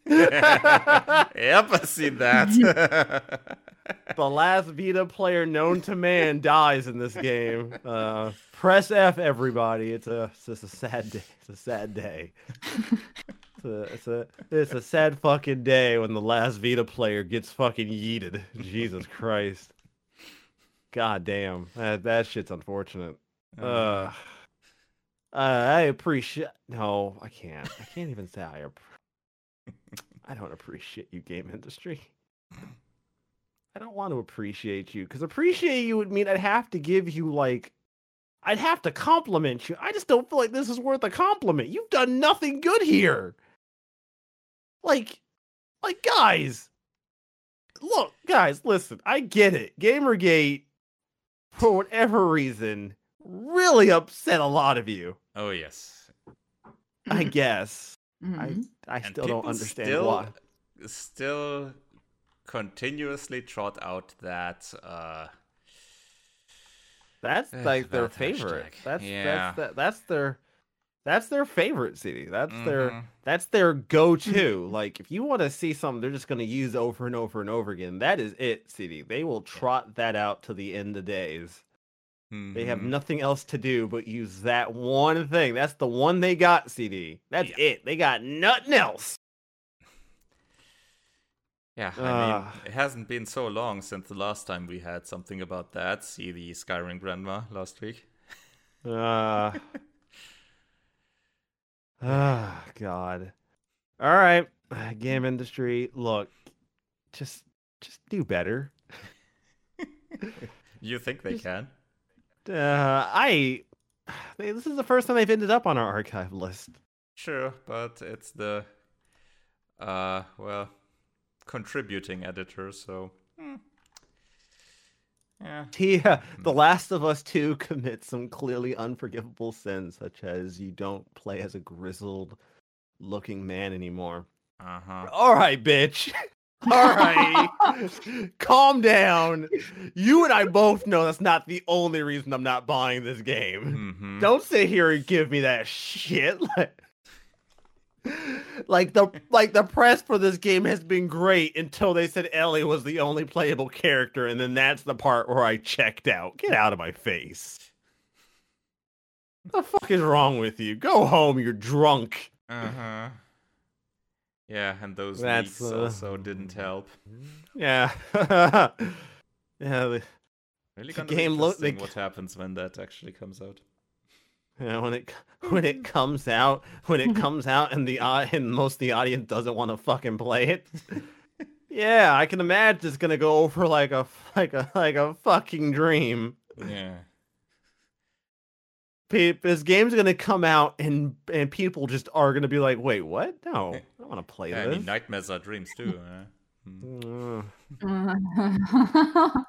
yep, I've seen that. the last Vita player known to man dies in this game. Uh, press F, everybody. It's a it's a sad day. It's a sad day. It's a, it's a it's a sad fucking day when the last Vita player gets fucking yeeted. Jesus Christ. God damn. That that shit's unfortunate. Uh, I appreciate. No, I can't. I can't even say I. app- I don't appreciate you, game industry. I don't want to appreciate you because appreciate you would mean I'd have to give you like, I'd have to compliment you. I just don't feel like this is worth a compliment. You've done nothing good here. Like, like guys, look, guys, listen. I get it. Gamergate, for whatever reason, really upset a lot of you. Oh yes. I guess. Mhm. I I And still don't understand still, why. Still continuously trot out that uh That's Ugh, like their that favorite. hashtag. That's Yeah. that's that, that's their that's their favorite CD. That's their mhm. that's their go-to. like if you want to see something they're just going to use over and over and over again, that is it, CD. They will trot that out to the end of days. They have Mhm. nothing else to do but use that one thing. That's the one they got, CD. That's Yeah. it. They got nothing else. Yeah, I Ah. mean, it hasn't been so long since the last time we had something about that. See the Skyrim Grandma last week. Ah. Ah, God. All right, game industry. Look, just just do better. You think they Just- can? Uh, I. they- This is the first time they've ended up on our archive list. Sure, but it's the uh well contributing editor, so yeah. The Last of Us 2 commits some clearly unforgivable sins, such as you don't play as a grizzled looking man anymore. Uh huh. All right, bitch. All right. Calm down. You and I both know that's not the only reason I'm not buying this game. hmm Don't sit here and give me that shit. Like, like the like the press for this game has been great until they said Ellie was the only playable character, and then that's the part where I checked out. Get out of my face. What the fuck is wrong with you? Go home, you're drunk. Uh huh. Yeah, and those That's, leaks uh, also didn't help. Yeah. yeah, the, Really The game be lo- interesting the- what happens when that actually comes out. Yeah, when it when it comes out, when it comes out, and the au- and most of the audience doesn't want to fucking play it. yeah, I can imagine it's gonna go over like a like a like a fucking dream. Yeah. Pe- This game's gonna come out, and and people just are gonna be like, "Wait, what? No, I don't want to play yeah I this." mean, nightmares are dreams too. huh? Hmm. Mm.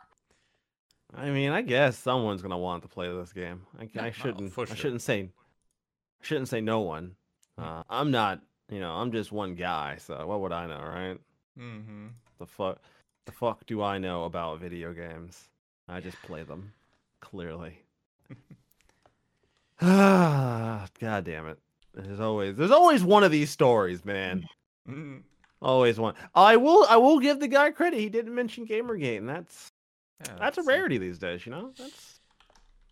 I mean, I guess someone's gonna want to play this game. I, Yeah, I shouldn't. for I shouldn't say. I shouldn't say no one. Uh, I'm not. You know, I'm just one guy. So what would I know, right? Mm-hmm. The fuck. The fuck do I know about video games? I just play them. Clearly. Ah, God damn it. There's always there's always one of these stories, man. Always one. I will I will give the guy credit. He didn't mention Gamergate, and that's Yeah, that's a uh, rarity these days, you know. That's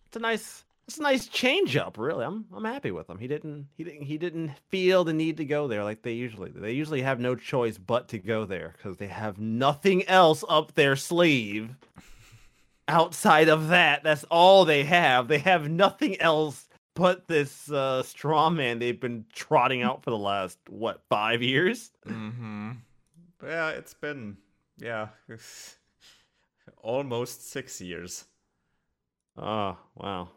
it's a nice it's a nice change up, really. I'm I'm happy with him. He didn't he didn't he didn't feel the need to go there like they usually do. They usually have no choice but to go there because they have nothing else up their sleeve. Outside of that, that's all they have. They have nothing else but this uh, straw man they've been trotting out for the last what five years. Mm-hmm. Yeah, it's been yeah, almost six years. Oh, wow.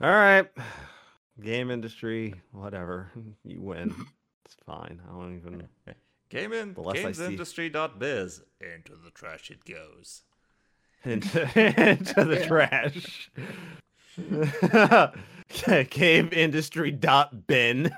All right. Game industry, whatever. You win. It's fine. I don't even. Game in The see- gamesindustry.biz. Into the trash it goes. Into, into the trash. Game industry bin.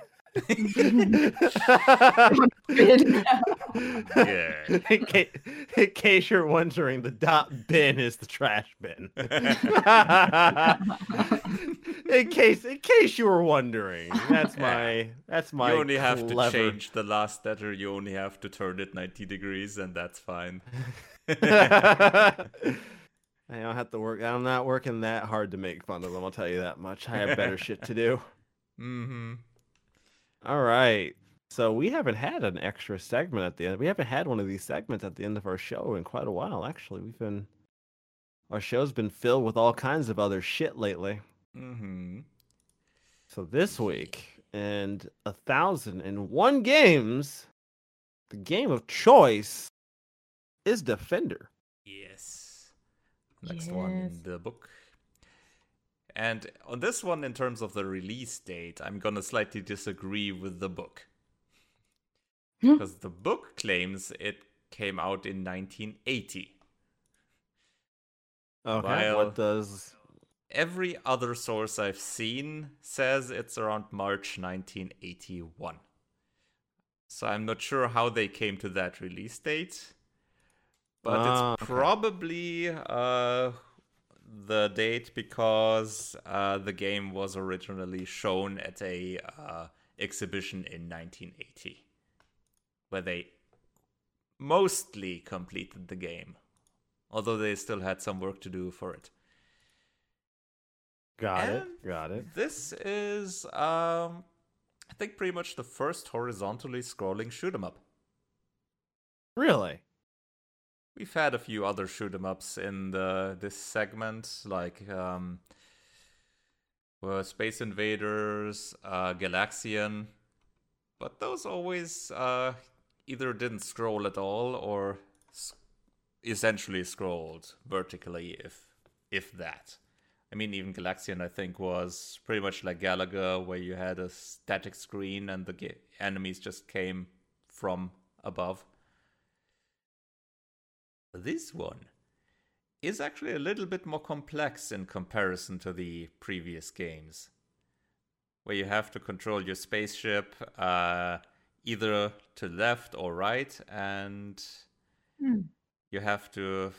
Yeah. in, case, in case you're wondering, the dot bin is the trash bin. in case, in case you were wondering, that's my that's my. you only have clever- to change the last letter. You only have to turn it 90 degrees, and that's fine. I don't have to work. I'm not working that hard to make fun of them. I'll tell you that much. I have better shit to do. Mm-hmm. All right. So we haven't had an extra segment at the end. We haven't had one of these segments at the end of our show in quite a while. Actually, we've been our show's been filled with all kinds of other shit lately. Mm-hmm. So this week, and a thousand and one games the game of choice is Defender. Yes. Next one in the book. And on this one, in terms of the release date, I'm gonna slightly disagree with the book. Hmm. Because the book claims it came out in 1980. Okay. While- what does Every other source I've seen says it's around March 1981. So I'm not sure how they came to that release date. But Ah, it's okay. probably uh, the date because uh, the game was originally shown at a uh, exhibition in 1980, where they mostly completed the game, although they still had some work to do for it. got it? Got it. This is, um, I think, pretty much the first horizontally scrolling shoot 'em up. Really? We've had a few other shoot 'em ups in the this segment, like um, well, Space Invaders, uh, Galaxian, but those always uh, either didn't scroll at all or essentially scrolled vertically, if if that. I mean, even Galaxian, I think, was pretty much like Galaga, where you had a static screen and the ga- enemies just came from above. This one is actually a little bit more complex in comparison to the previous games, where you have to control your spaceship uh, either to left or right, and Hmm. you have to.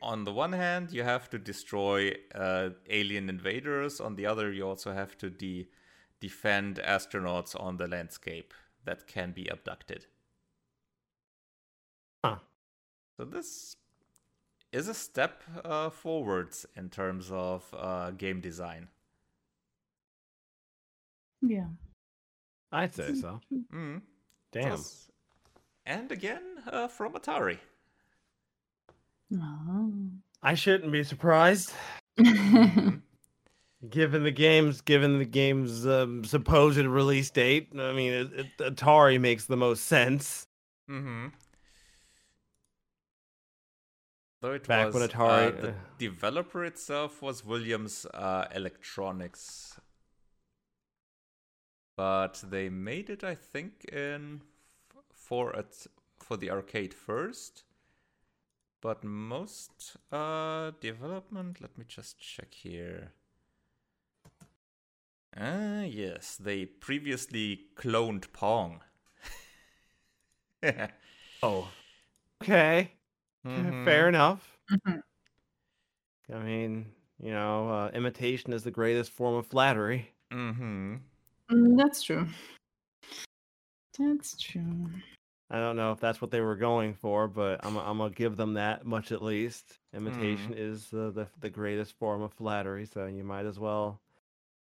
On the one hand, you have to destroy uh, alien invaders. On the other, you also have to de- defend astronauts on the landscape that can be abducted. Huh. So this is a step uh, forwards in terms of uh, game design. Yeah. I'd say so. Mm. Damn. Plus- And again, uh, from Atari. Oh. I shouldn't be surprised. Given the game's given the game's um, supposed release date, I mean, it, it, Atari makes the most sense. Mm-hmm. Though it Back was when uh, Atari- the developer itself was Williams uh, Electronics, but they made it, I think, in f- for it for the arcade first. But most uh, development, let me just check here. Ah, yes, they previously cloned Pong. Oh, okay, Mhm. fair enough. Mhm. I mean, you know, uh, imitation is the greatest form of flattery. Mm-hmm. Mm, That's true. That's true. I don't know if that's what they were going for, but I'm I'm gonna give them that much at least. Imitation is uh, the the greatest form of flattery, so you might as well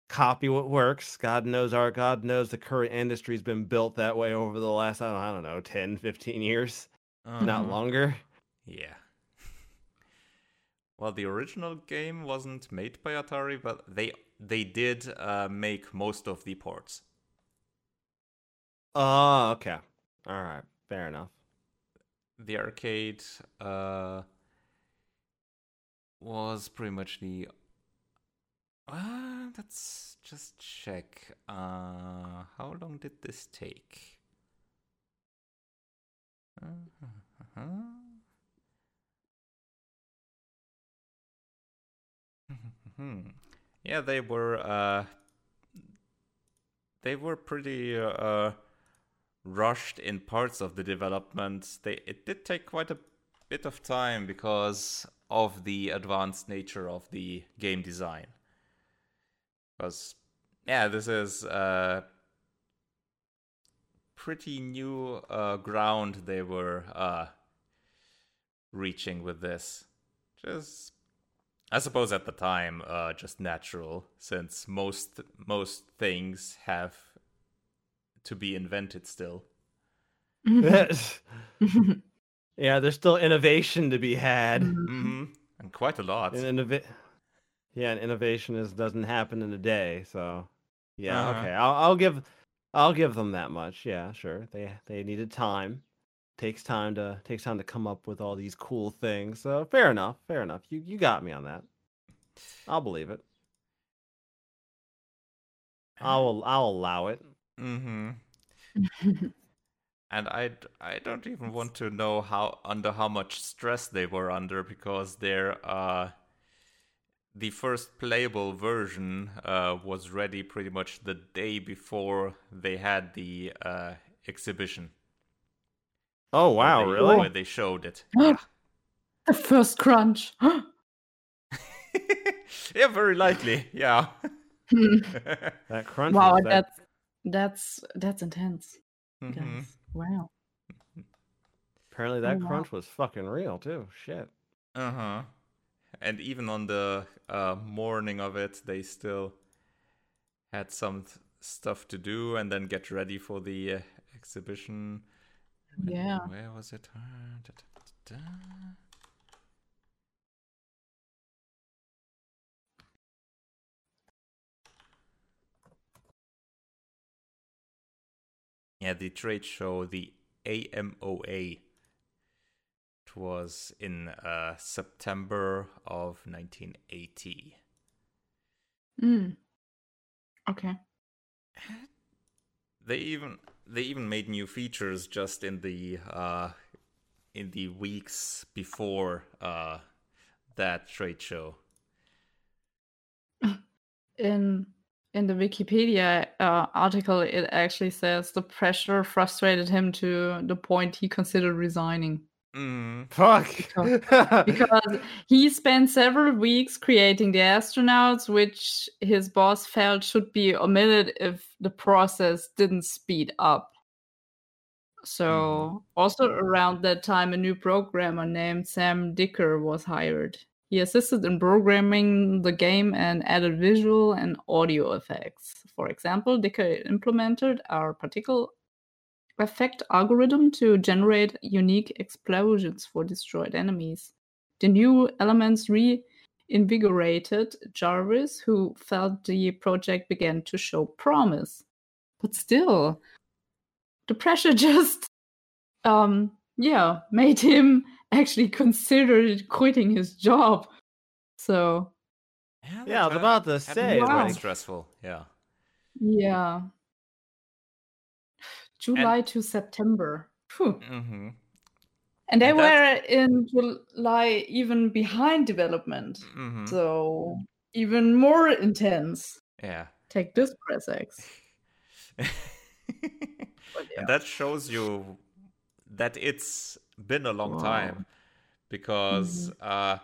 copy what works. God knows our God knows the current industry's been built that way over the last I don't, I don't know 10, 15 years, not Uh-huh. longer. Yeah. Well, the original game wasn't made by Atari, but they they did uh, make most of the ports. Oh, okay, all right, fair enough. The arcade uh, was pretty much the. Uh, let's just check. Uh, how long did this take? Uh-huh. yeah, they were. Uh, they were pretty uh, rushed in parts of the development. They it did take quite a bit of time because of the advanced nature of the game design. Because yeah, this is uh, pretty new uh, ground they were uh, reaching with this. Just I suppose at the time, uh, just natural, since most most things have to be invented still. yeah, there's still innovation to be had. hmm And quite a lot. And innova- yeah, and innovation is doesn't happen in a day. So yeah, Uh-huh. okay. I'll, I'll give I'll give them that much. Yeah, sure. They they needed time. Takes time to takes time to come up with all these cool things. So fair enough. Fair enough. You you got me on that. I'll believe it. I'll I'll allow it. Mm-hmm. and I I don't even want to know how under how much stress they were under because their uh the first playable version uh, was ready pretty much the day before they had the uh, exhibition. Oh wow, they, really? Where they showed it. yeah. The first crunch. yeah, very likely. Yeah. that crunch. wow, was that... that's that's that's intense, Mhm. Wow. Apparently that Oh, wow. crunch was fucking real too. Shit. Uh huh. And even on the uh, morning of it, they still had some th- stuff to do and then get ready for the uh, exhibition. Yeah. Where was it? Da, da, da. Yeah, the trade show, the AMOA. It was in uh, September of 1980. Mm. Okay. They even they even made new features just in the uh, in the weeks before uh, that trade show. In in the Wikipedia uh, article, it actually says the pressure frustrated him to the point he considered resigning. Mm. Fuck. because he spent several weeks creating the astronauts, which his boss felt should be omitted if the process didn't speed up. So, also around that time, a new programmer named Sam Dicker was hired. He assisted in programming the game and added visual and audio effects. For example, Dicker implemented our particle effect algorithm to generate unique explosions for destroyed enemies. The new elements reinvigorated Jarvis, who felt the project began to show promise. But still, the pressure just, um, yeah, made him actually consider quitting his job. So, Yeah, I was that about to had say, been quite like- stressful. Yeah. yeah. July to September. Mm-hmm. And they And were in July even behind development. Mm-hmm. So even more intense. Yeah. Take this, press X. Yeah. And that shows you that it's been a long time Wow. because uh,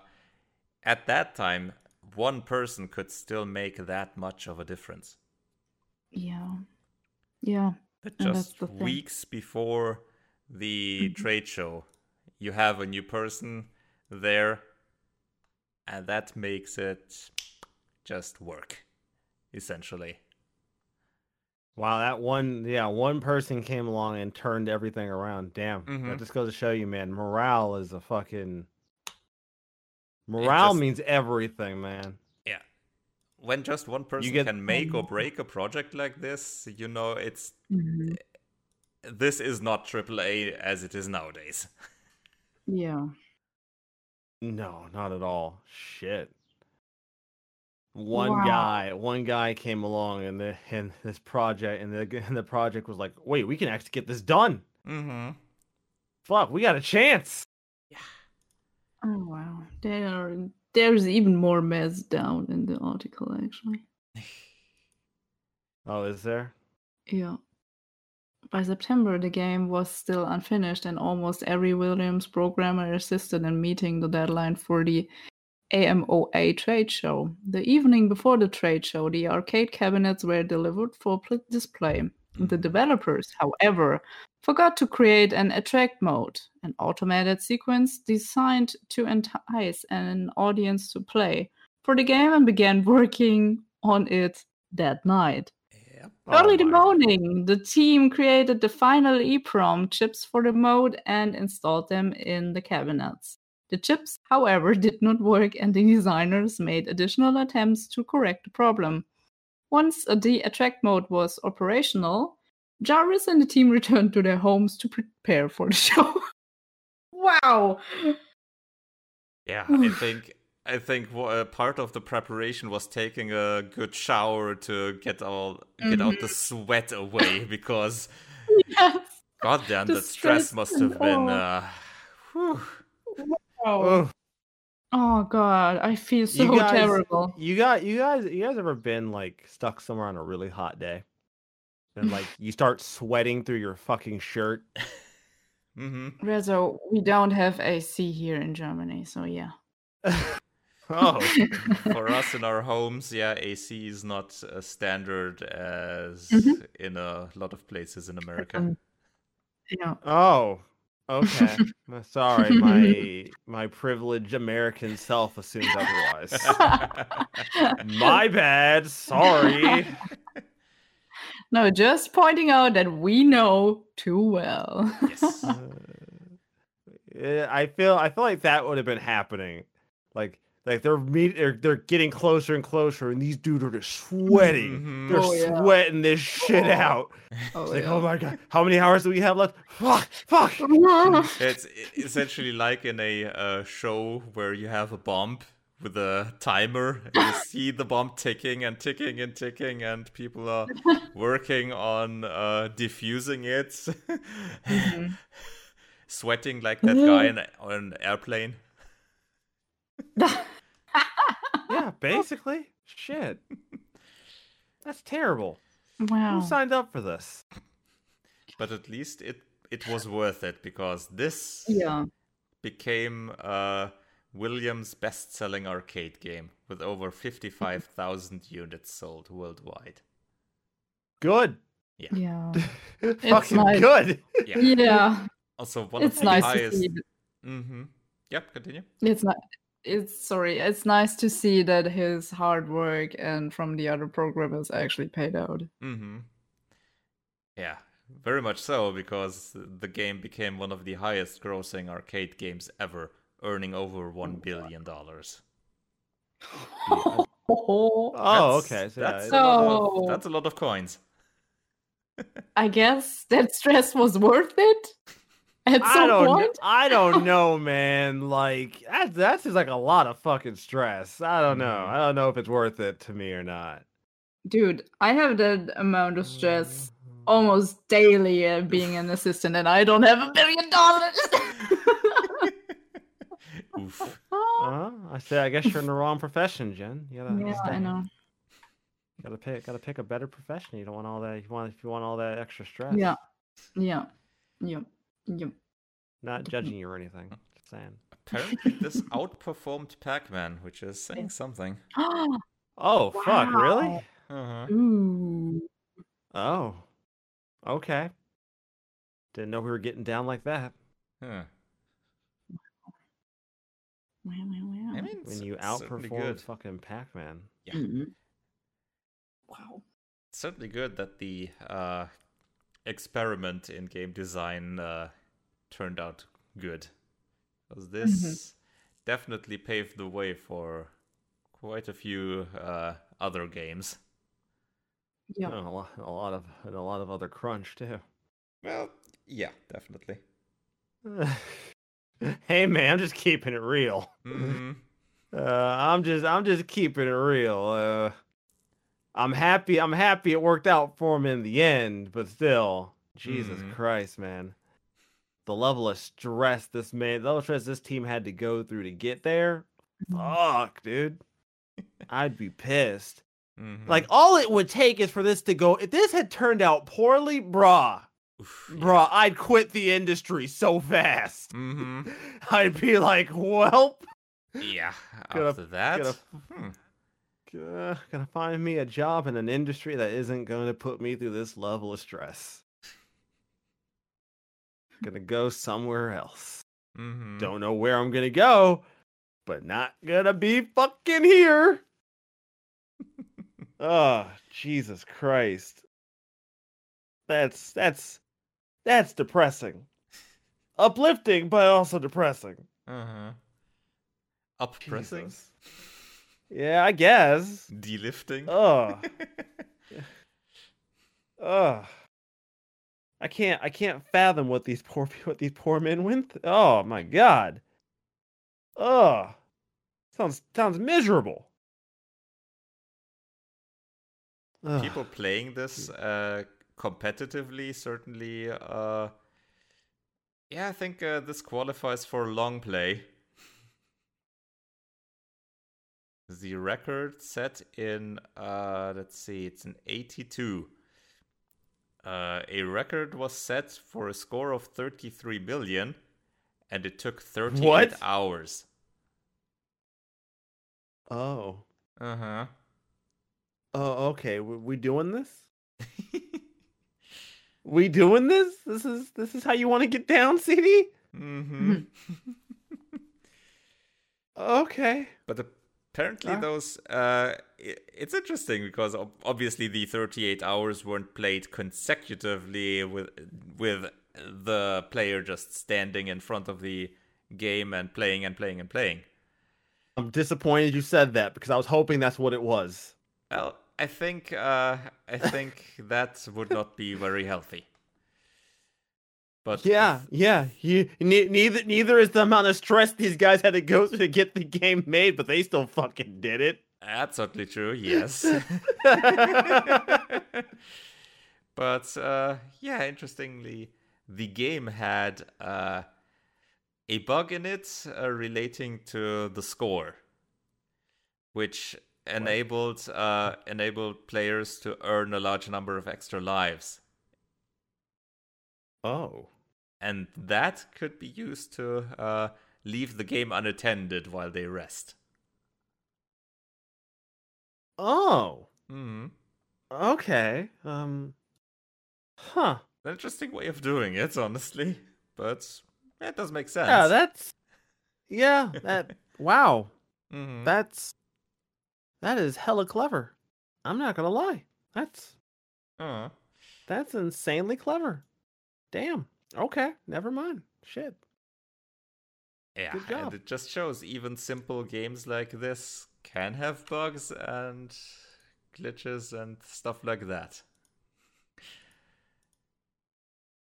at that time, one person could still make that much of a difference. Yeah. Yeah. But And that's just the thing. weeks before the Mhm. trade show, you have a new person there, and that makes it just work, essentially. Wow, that one, yeah, one person came along and turned everything around. Damn, Mhm. that just goes to show you, man. Morale is a fucking. Morale just- means everything, man. Yeah. When just one person get- can make or break a project like this, you know, it's Mhm. this is not AAA as it is nowadays. Yeah. No, not at all. Shit. One Wow. guy, one guy came along and the and this project and the and the project was like, wait, we can actually get this done. Mm-hmm. Fuck, we got a chance. Yeah. Oh wow. There there's even more mess down in the article actually. Oh, is there? Yeah. By September, the game was still unfinished, and almost every Williams programmer assisted in meeting the deadline for the AMOA trade show. The evening before the trade show, the arcade cabinets were delivered for display. The mm-hmm. developers, however, forgot to create an attract mode, an automated sequence designed to entice an audience to play for the game, and began working on it that night. Yep. Oh, Early Oh the morning, the team created the final EEPROM chips for the mode and installed them in the cabinets. The chips, however, did not work, and the designers made additional attempts to correct the problem. Once uh, the attract mode was operational, Jarvis and the team returned to their homes to prepare for the show. wow. Yeah, I think I think uh, part of the preparation was taking a good shower to get all get out the sweat away because Yes. goddamn The that stress stress must have been uh whew. Wow. Ugh. Oh god, I feel so You guys- terrible. You got you guys you guys ever been like stuck somewhere on a really hot day? And like you start sweating through your fucking shirt. mm-hmm. Reso, we don't have AC here in Germany, so yeah. oh, For us in our homes, yeah, AC is not as standard as Mhm. in a lot of places in America. Um, yeah. oh, okay. Sorry, my my privileged American self assumes otherwise. my bad. Sorry. No, just pointing out that we know too well. yes. Uh, I feel I feel like that would have been happening. Like like they're meet they're, they're getting closer and closer, and these dudes are just sweating. Mhm. They're Oh, yeah. sweating this shit out. oh, It's like, oh my god, how many hours do we have left? Fuck, fuck. It's essentially like in a uh, show where you have a bomb with a timer, and you see the bomb ticking and ticking and ticking, and people are working on uh, diffusing it, Mhm. sweating like that guy in, on an airplane. Yeah, basically. Shit. That's terrible. wow. Who signed up for this? But at least it it was worth it because this Yeah. became uh, Williams' best-selling arcade game with over 55,000 units sold worldwide. Good. Yeah. Fucking nice. good. Yeah. Yeah. Also, one It's of the nice highest. to see. th- Mm-hmm. Yep. Continue. It's not. It's sorry. It's nice to see that his hard work and from the other programmers actually paid out. Mm-hmm. Yeah, very much so because the game became one of the highest-grossing arcade games ever, earning over one billion dollars. oh, Oh, okay. So, that's, it- a So- of, that's a lot of coins. I guess that stress was worth it at I some don't. point. I don't know, man. Like that. That seems like a lot of fucking stress. I don't know. Mhm. I don't know if it's worth it to me or not. Dude, I have that amount of stress almost daily uh, being an assistant, and I don't have a billion dollars. Oof. Uh, I say. I guess you're in the wrong profession, Jen. You gotta. yeah, I know. Gotta pick. Gotta pick a better profession. You don't want all that. You want. If you want all that extra stress. Yeah, yeah, yeah, yeah. Not judging you or anything. Just saying. Apparently, this outperformed Pac-Man, which is saying something. Oh fuck! Really? Uh-huh. Ooh. Oh. Okay. Didn't know we were getting down like that. Huh. Wow, wow, wow. I mean, When you it's outperformed fucking Pac-Man. Yeah. Mhm. Wow. It's certainly good that the uh, experiment in game design uh, turned out good. Because this definitely paved the way for quite a few uh, other games. Yeah. And a lot, a lot of, and a lot of other crunch too. Well, yeah, definitely. hey man, I'm just keeping it real. hmm Uh, I'm just, I'm just keeping it real. Uh, I'm happy. I'm happy it worked out for him in the end, but still, Jesus Mhm. Christ, man. The level of stress this man, the level of stress this team had to go through to get there. Fuck, dude. I'd be pissed. hmm Like all it would take is for this to go. If this had turned out poorly, brah, brah, I'd quit the industry so fast. hmm I'd be like, well, Yeah. Gotta- After that, gotta- hmm. uh, gonna find me a job in an industry that isn't gonna put me through this level of stress. Gonna go somewhere else. hmm Don't know where I'm gonna go, but not gonna be fucking here. oh, Jesus Christ. That's that's that's depressing. Uplifting, but also depressing. Uh-huh. Uppressing? Jesus. Yeah, I guess. delifting. Oh, oh. can't I can't fathom what these poor what these poor men went. Th- oh my god. Oh, sounds sounds miserable. Ugh. People playing this uh, competitively certainly. Uh, yeah, I think uh, this qualifies for long play. the record set in uh, let's see, it's an 82. Uh, a record was set for a score of 33 billion, and it took 38 What? hours. Oh. Uh huh. Oh, okay. We, we doing this? We doing this? This is this is how you want to get down, CD? mm-hmm. Okay. But apparently, Ah. those uh, it's interesting because obviously the 38 hours weren't played consecutively with with the player just standing in front of the game and playing and playing and playing. I'm disappointed you said that because I was hoping that's what it was. Well, I think uh, I think that would not be very healthy. But Yeah, yeah. Ne- neither neither is the amount of stress these guys had to go through to get the game made, but they still fucking did it. Absolutely true, yes. but uh, yeah, interestingly, the game had uh, a bug in it uh, relating to the score, which enabled uh, enabled players to earn a large number of extra lives, oh. and that could be used to uh, leave the game unattended while they rest. Oh. hmm Okay. Um. Huh. An interesting way of doing it, honestly, but that does make sense. Yeah, that's. Yeah, that. wow. Mhm. That's. That is hella clever. I'm not gonna lie. That's Uh, that's insanely clever. Damn. Okay. Never mind. Shit. yeah, Good job. and it just shows even simple games like this can have bugs and glitches and stuff like that.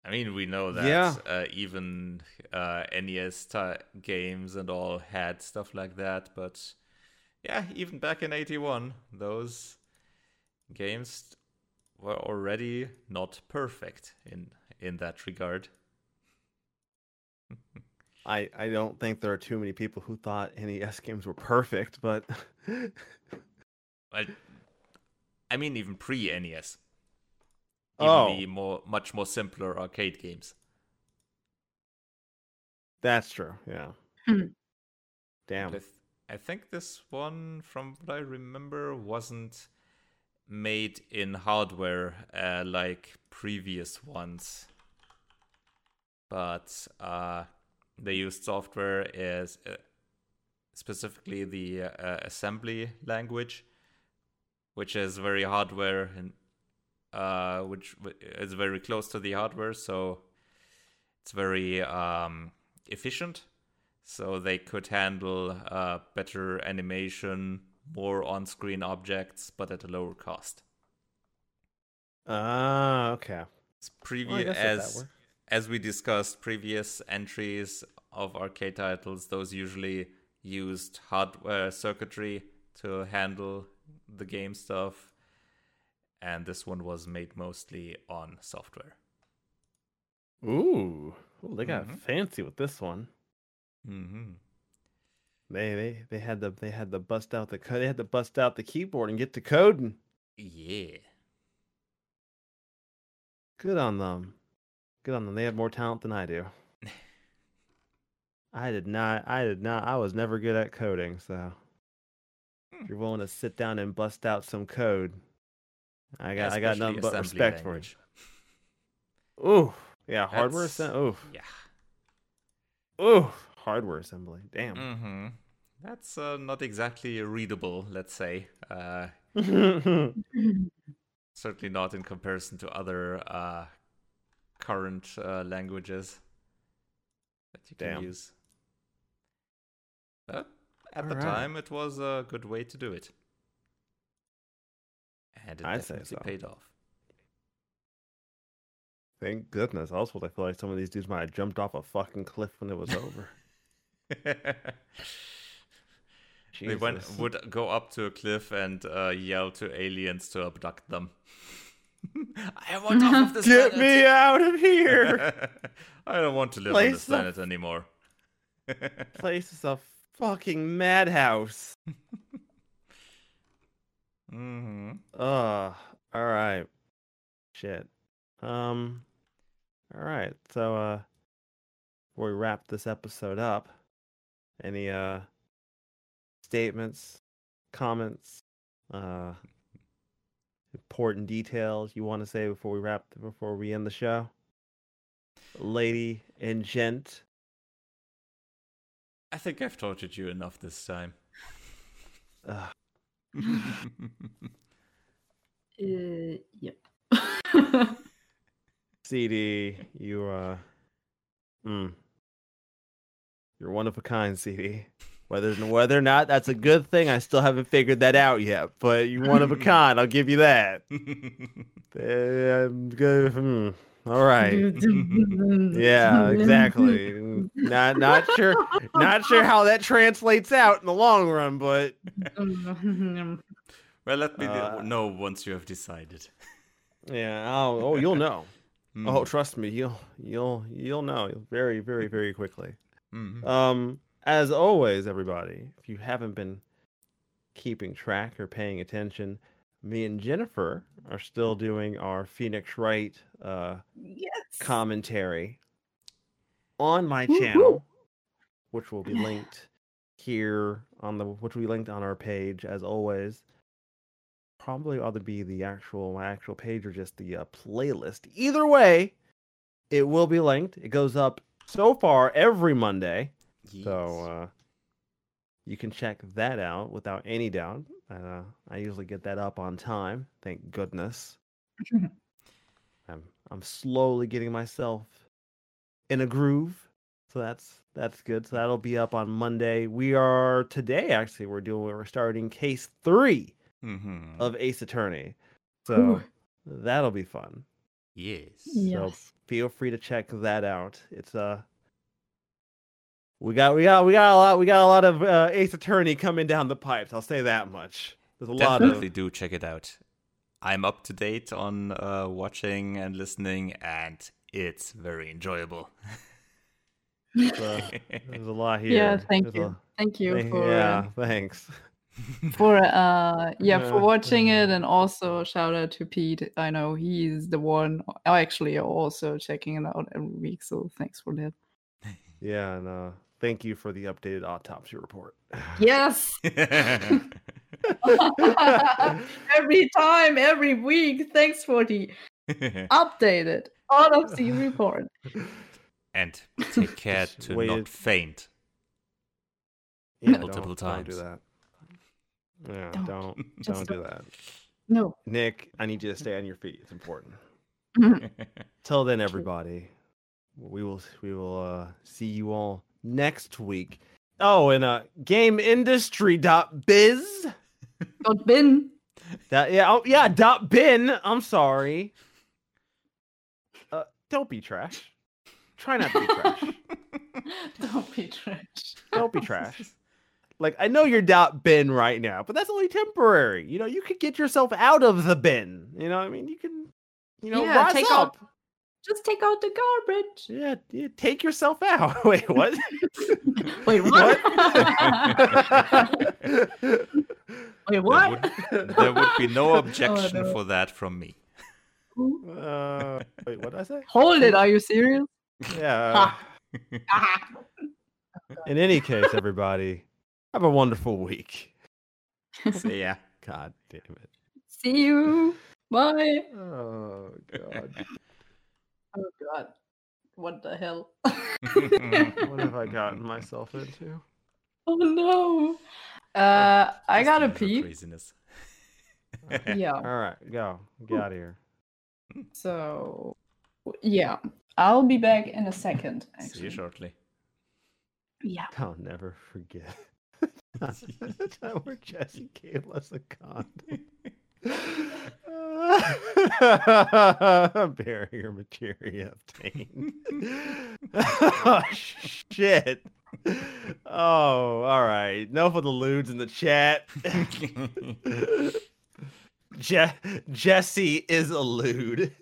I mean, we know that Yeah. uh, even uh, NES ti games and all had stuff like that, but yeah, even back in 81, those games were already not perfect in in that regard. I I don't think there are too many people who thought NES games were perfect, but I, I mean, even pre NES. Even Oh. the more, much more simpler arcade games. that's true. Yeah. Hmm. Damn. I, th- I think this one, from what I remember, wasn't made in hardware uh, like previous ones. But uh, they used software as uh, specifically the uh, assembly language, which is very hardware and uh, which is very close to the hardware, so it's very um, efficient so they could handle uh, better animation, more on-screen objects, but at a lower cost. Ah, okay. It's previous that as as we discussed previous entries of arcade titles, those usually used hardware circuitry to handle the game stuff, and this one was made mostly on software. Ooh. Ooh, they got Mhm. fancy with this one. Mm-hmm. They they they had to they had to bust out the they had to bust out the keyboard and get to coding. Yeah. Good on them. Good on them. They have more talent than I do. I did not. I did not. I was never good at coding. So Hmm. if you're willing to sit down and bust out some code, I got. I got nothing but respect language. for you. Ooh, yeah. Hardware. That's- Assemb- ooh, Yeah. ooh. Hardware assembly. Damn. Mm-hmm. That's uh, not exactly readable, let's say. Uh, certainly not in comparison to other uh, current uh, languages that you can Damn. use. But at the Alright. time, it was a good way to do it. And it I'd say definitely so. paid off. Thank goodness. Also, I feel like some of these dudes might have jumped off a fucking cliff when it was over. they went would go up to a cliff and uh, yell to aliens to abduct them. I want off of this Get planet. me out of here! I don't want to live on this the- planet anymore. place is a fucking madhouse. mm-hmm. Uh, all right. Shit. Um, all right. So, uh, before we wrap this episode up, any, uh, statements, comments, uh, important details you want to say before we wrap, before we end the show? Lady and gent. I think I've tortured you enough this time. Uh, Uh, yep. CD, you, uh, mm, you're one of a kind, CD. Whether whether or not that's a good thing, I still haven't figured that out yet. But you're one of a kind. I'll give you that. I'm good. hmm, All right. Yeah, exactly. not not sure not sure how that translates out in the long run, but well, let me Uh, know once you have decided. yeah. Oh, oh, you'll know. Oh, Mhm. trust me, you'll you'll you'll know very very very quickly. Mhm. Um, as always, everybody, if you haven't been keeping track or paying attention, me and Jennifer are still doing our Phoenix Wright uh, yes. commentary on my Woo-hoo. channel, which will be linked here on the which will be linked on our page as always. Probably ought to be the actual my actual page or just the uh, playlist. Either way, it will be linked. It goes up so far every Monday. So uh, you can check that out without any doubt. Uh, I usually get that up on time. Thank goodness. I'm I'm slowly getting myself in a groove, so that's that's good. So that'll be up on Monday. We are today actually. We're doing we're starting case three Mhm. of Ace Attorney, so Ooh. that'll be fun. Yes. Yes. Feel free to check that out. It's uh we got we got we got a lot we got a lot of uh, Ace Attorney coming down the pipes. I'll say that much. There's a lot Definitely of do check it out. I'm up to date on uh, watching and listening, and it's very enjoyable. uh, there's a lot here. Yeah, thank There's you. a- Thank you thank- for yeah, thanks. For uh yeah for Yeah. watching it and also shout out to Pete. I know he's the one actually also checking it out every week, so thanks for that. Yeah, and uh, thank you for the updated autopsy report. Yes. every time, every week. Thanks for the updated autopsy report. and take care to waited. not faint. Yeah, Multiple don't, Don't do times. that. Yeah, Don't. don't don't do that. No. Nick, I need you to stay on your feet. It's important. Till then, everybody, we will we will uh, see you all next week. Oh, and uh, GameIndustry.biz. Got bin. That yeah, oh, yeah, dot bin. I'm sorry. Uh, don't be trash. Try not to be trash. Don't be trash. Don't be trash. Like I know you're dot bin right now, but that's only temporary. You know, you could get yourself out of the bin. You know, what I mean, you can, you know, Yeah, rise take up. out- Just take out the garbage. Yeah, yeah, take yourself out. Wait, what? Wait, What? Wait, There what? would, there would be no objection no. for that from me. uh, wait, what did I say? Hold it. Are you serious? Yeah. Ah. In any case, everybody, have a wonderful week. See ya. God damn it. See you. Bye. Oh God. Oh God. What the hell? what have I gotten myself into? oh no. Uh, I gotta usual pee. Craziness. Yeah. All right, go. Get out of here. So, yeah, I'll be back in a second. See you shortly. yeah. I'll never forget the time where Jesse gave us a condom. Barrier materia obtained. oh, shit. Oh, all right. Enough of the lewds in the chat. Je- Jesse is a lewd.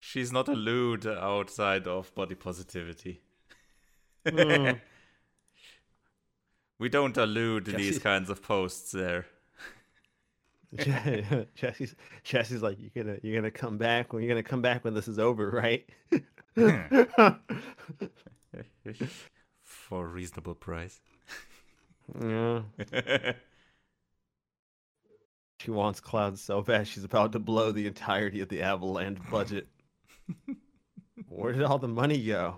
She's not a lewd outside of body positivity. Mm. We don't allude Jesse- these kinds of posts there. Je- Jesse's Jesse's like, you're gonna you're gonna come back when you're gonna come back when this is over, right? For a reasonable price. yeah. She wants clouds so bad she's about to blow the entirety of the Avalanche budget. Where did all the money go?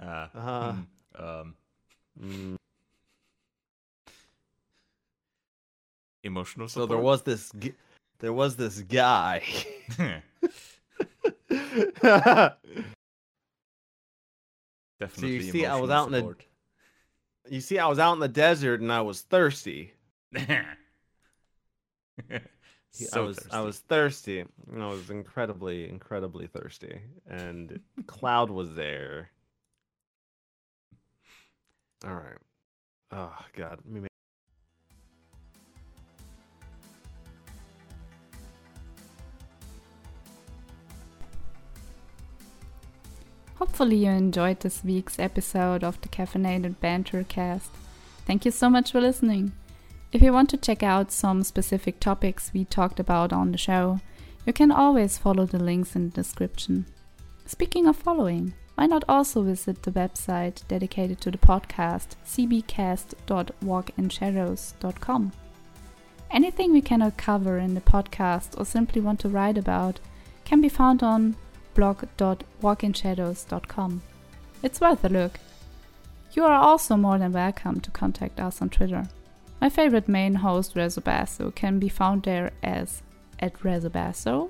Uh, hmm, um, mm. emotional So there was this g- there was this guy. Definitely. So you see, I was out in the- support. you see, I was out in the desert and I was thirsty. I So was I was thirsty. and I was incredibly, incredibly thirsty. And Cloud was there. All right. Oh God. Let me Hopefully, you enjoyed this week's episode of the Caffeinated Banter cast. Thank you so much for listening. If you want to check out some specific topics we talked about on the show, you can always follow the links in the description. Speaking of following, why not also visit the website dedicated to the podcast, cbcast.walkinshadows.com? Anything we cannot cover in the podcast or simply want to write about can be found on blog.walkinshadows.com. It's worth a look. You are also more than welcome to contact us on Twitter. My favorite main host, Resobaso, can be found there as at Resobaso.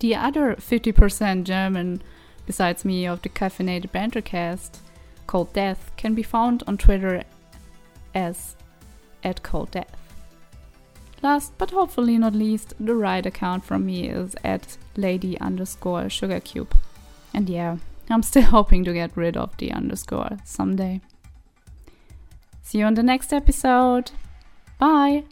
The other 50% German, besides me, of the Caffeinated Bantercast, ColdDeath, can be found on Twitter as at ColdDeath. Last but hopefully not least, the right account from me is at lady underscore sugarcube. And yeah, I'm still hoping to get rid of the underscore someday. See you on the next episode. Bye!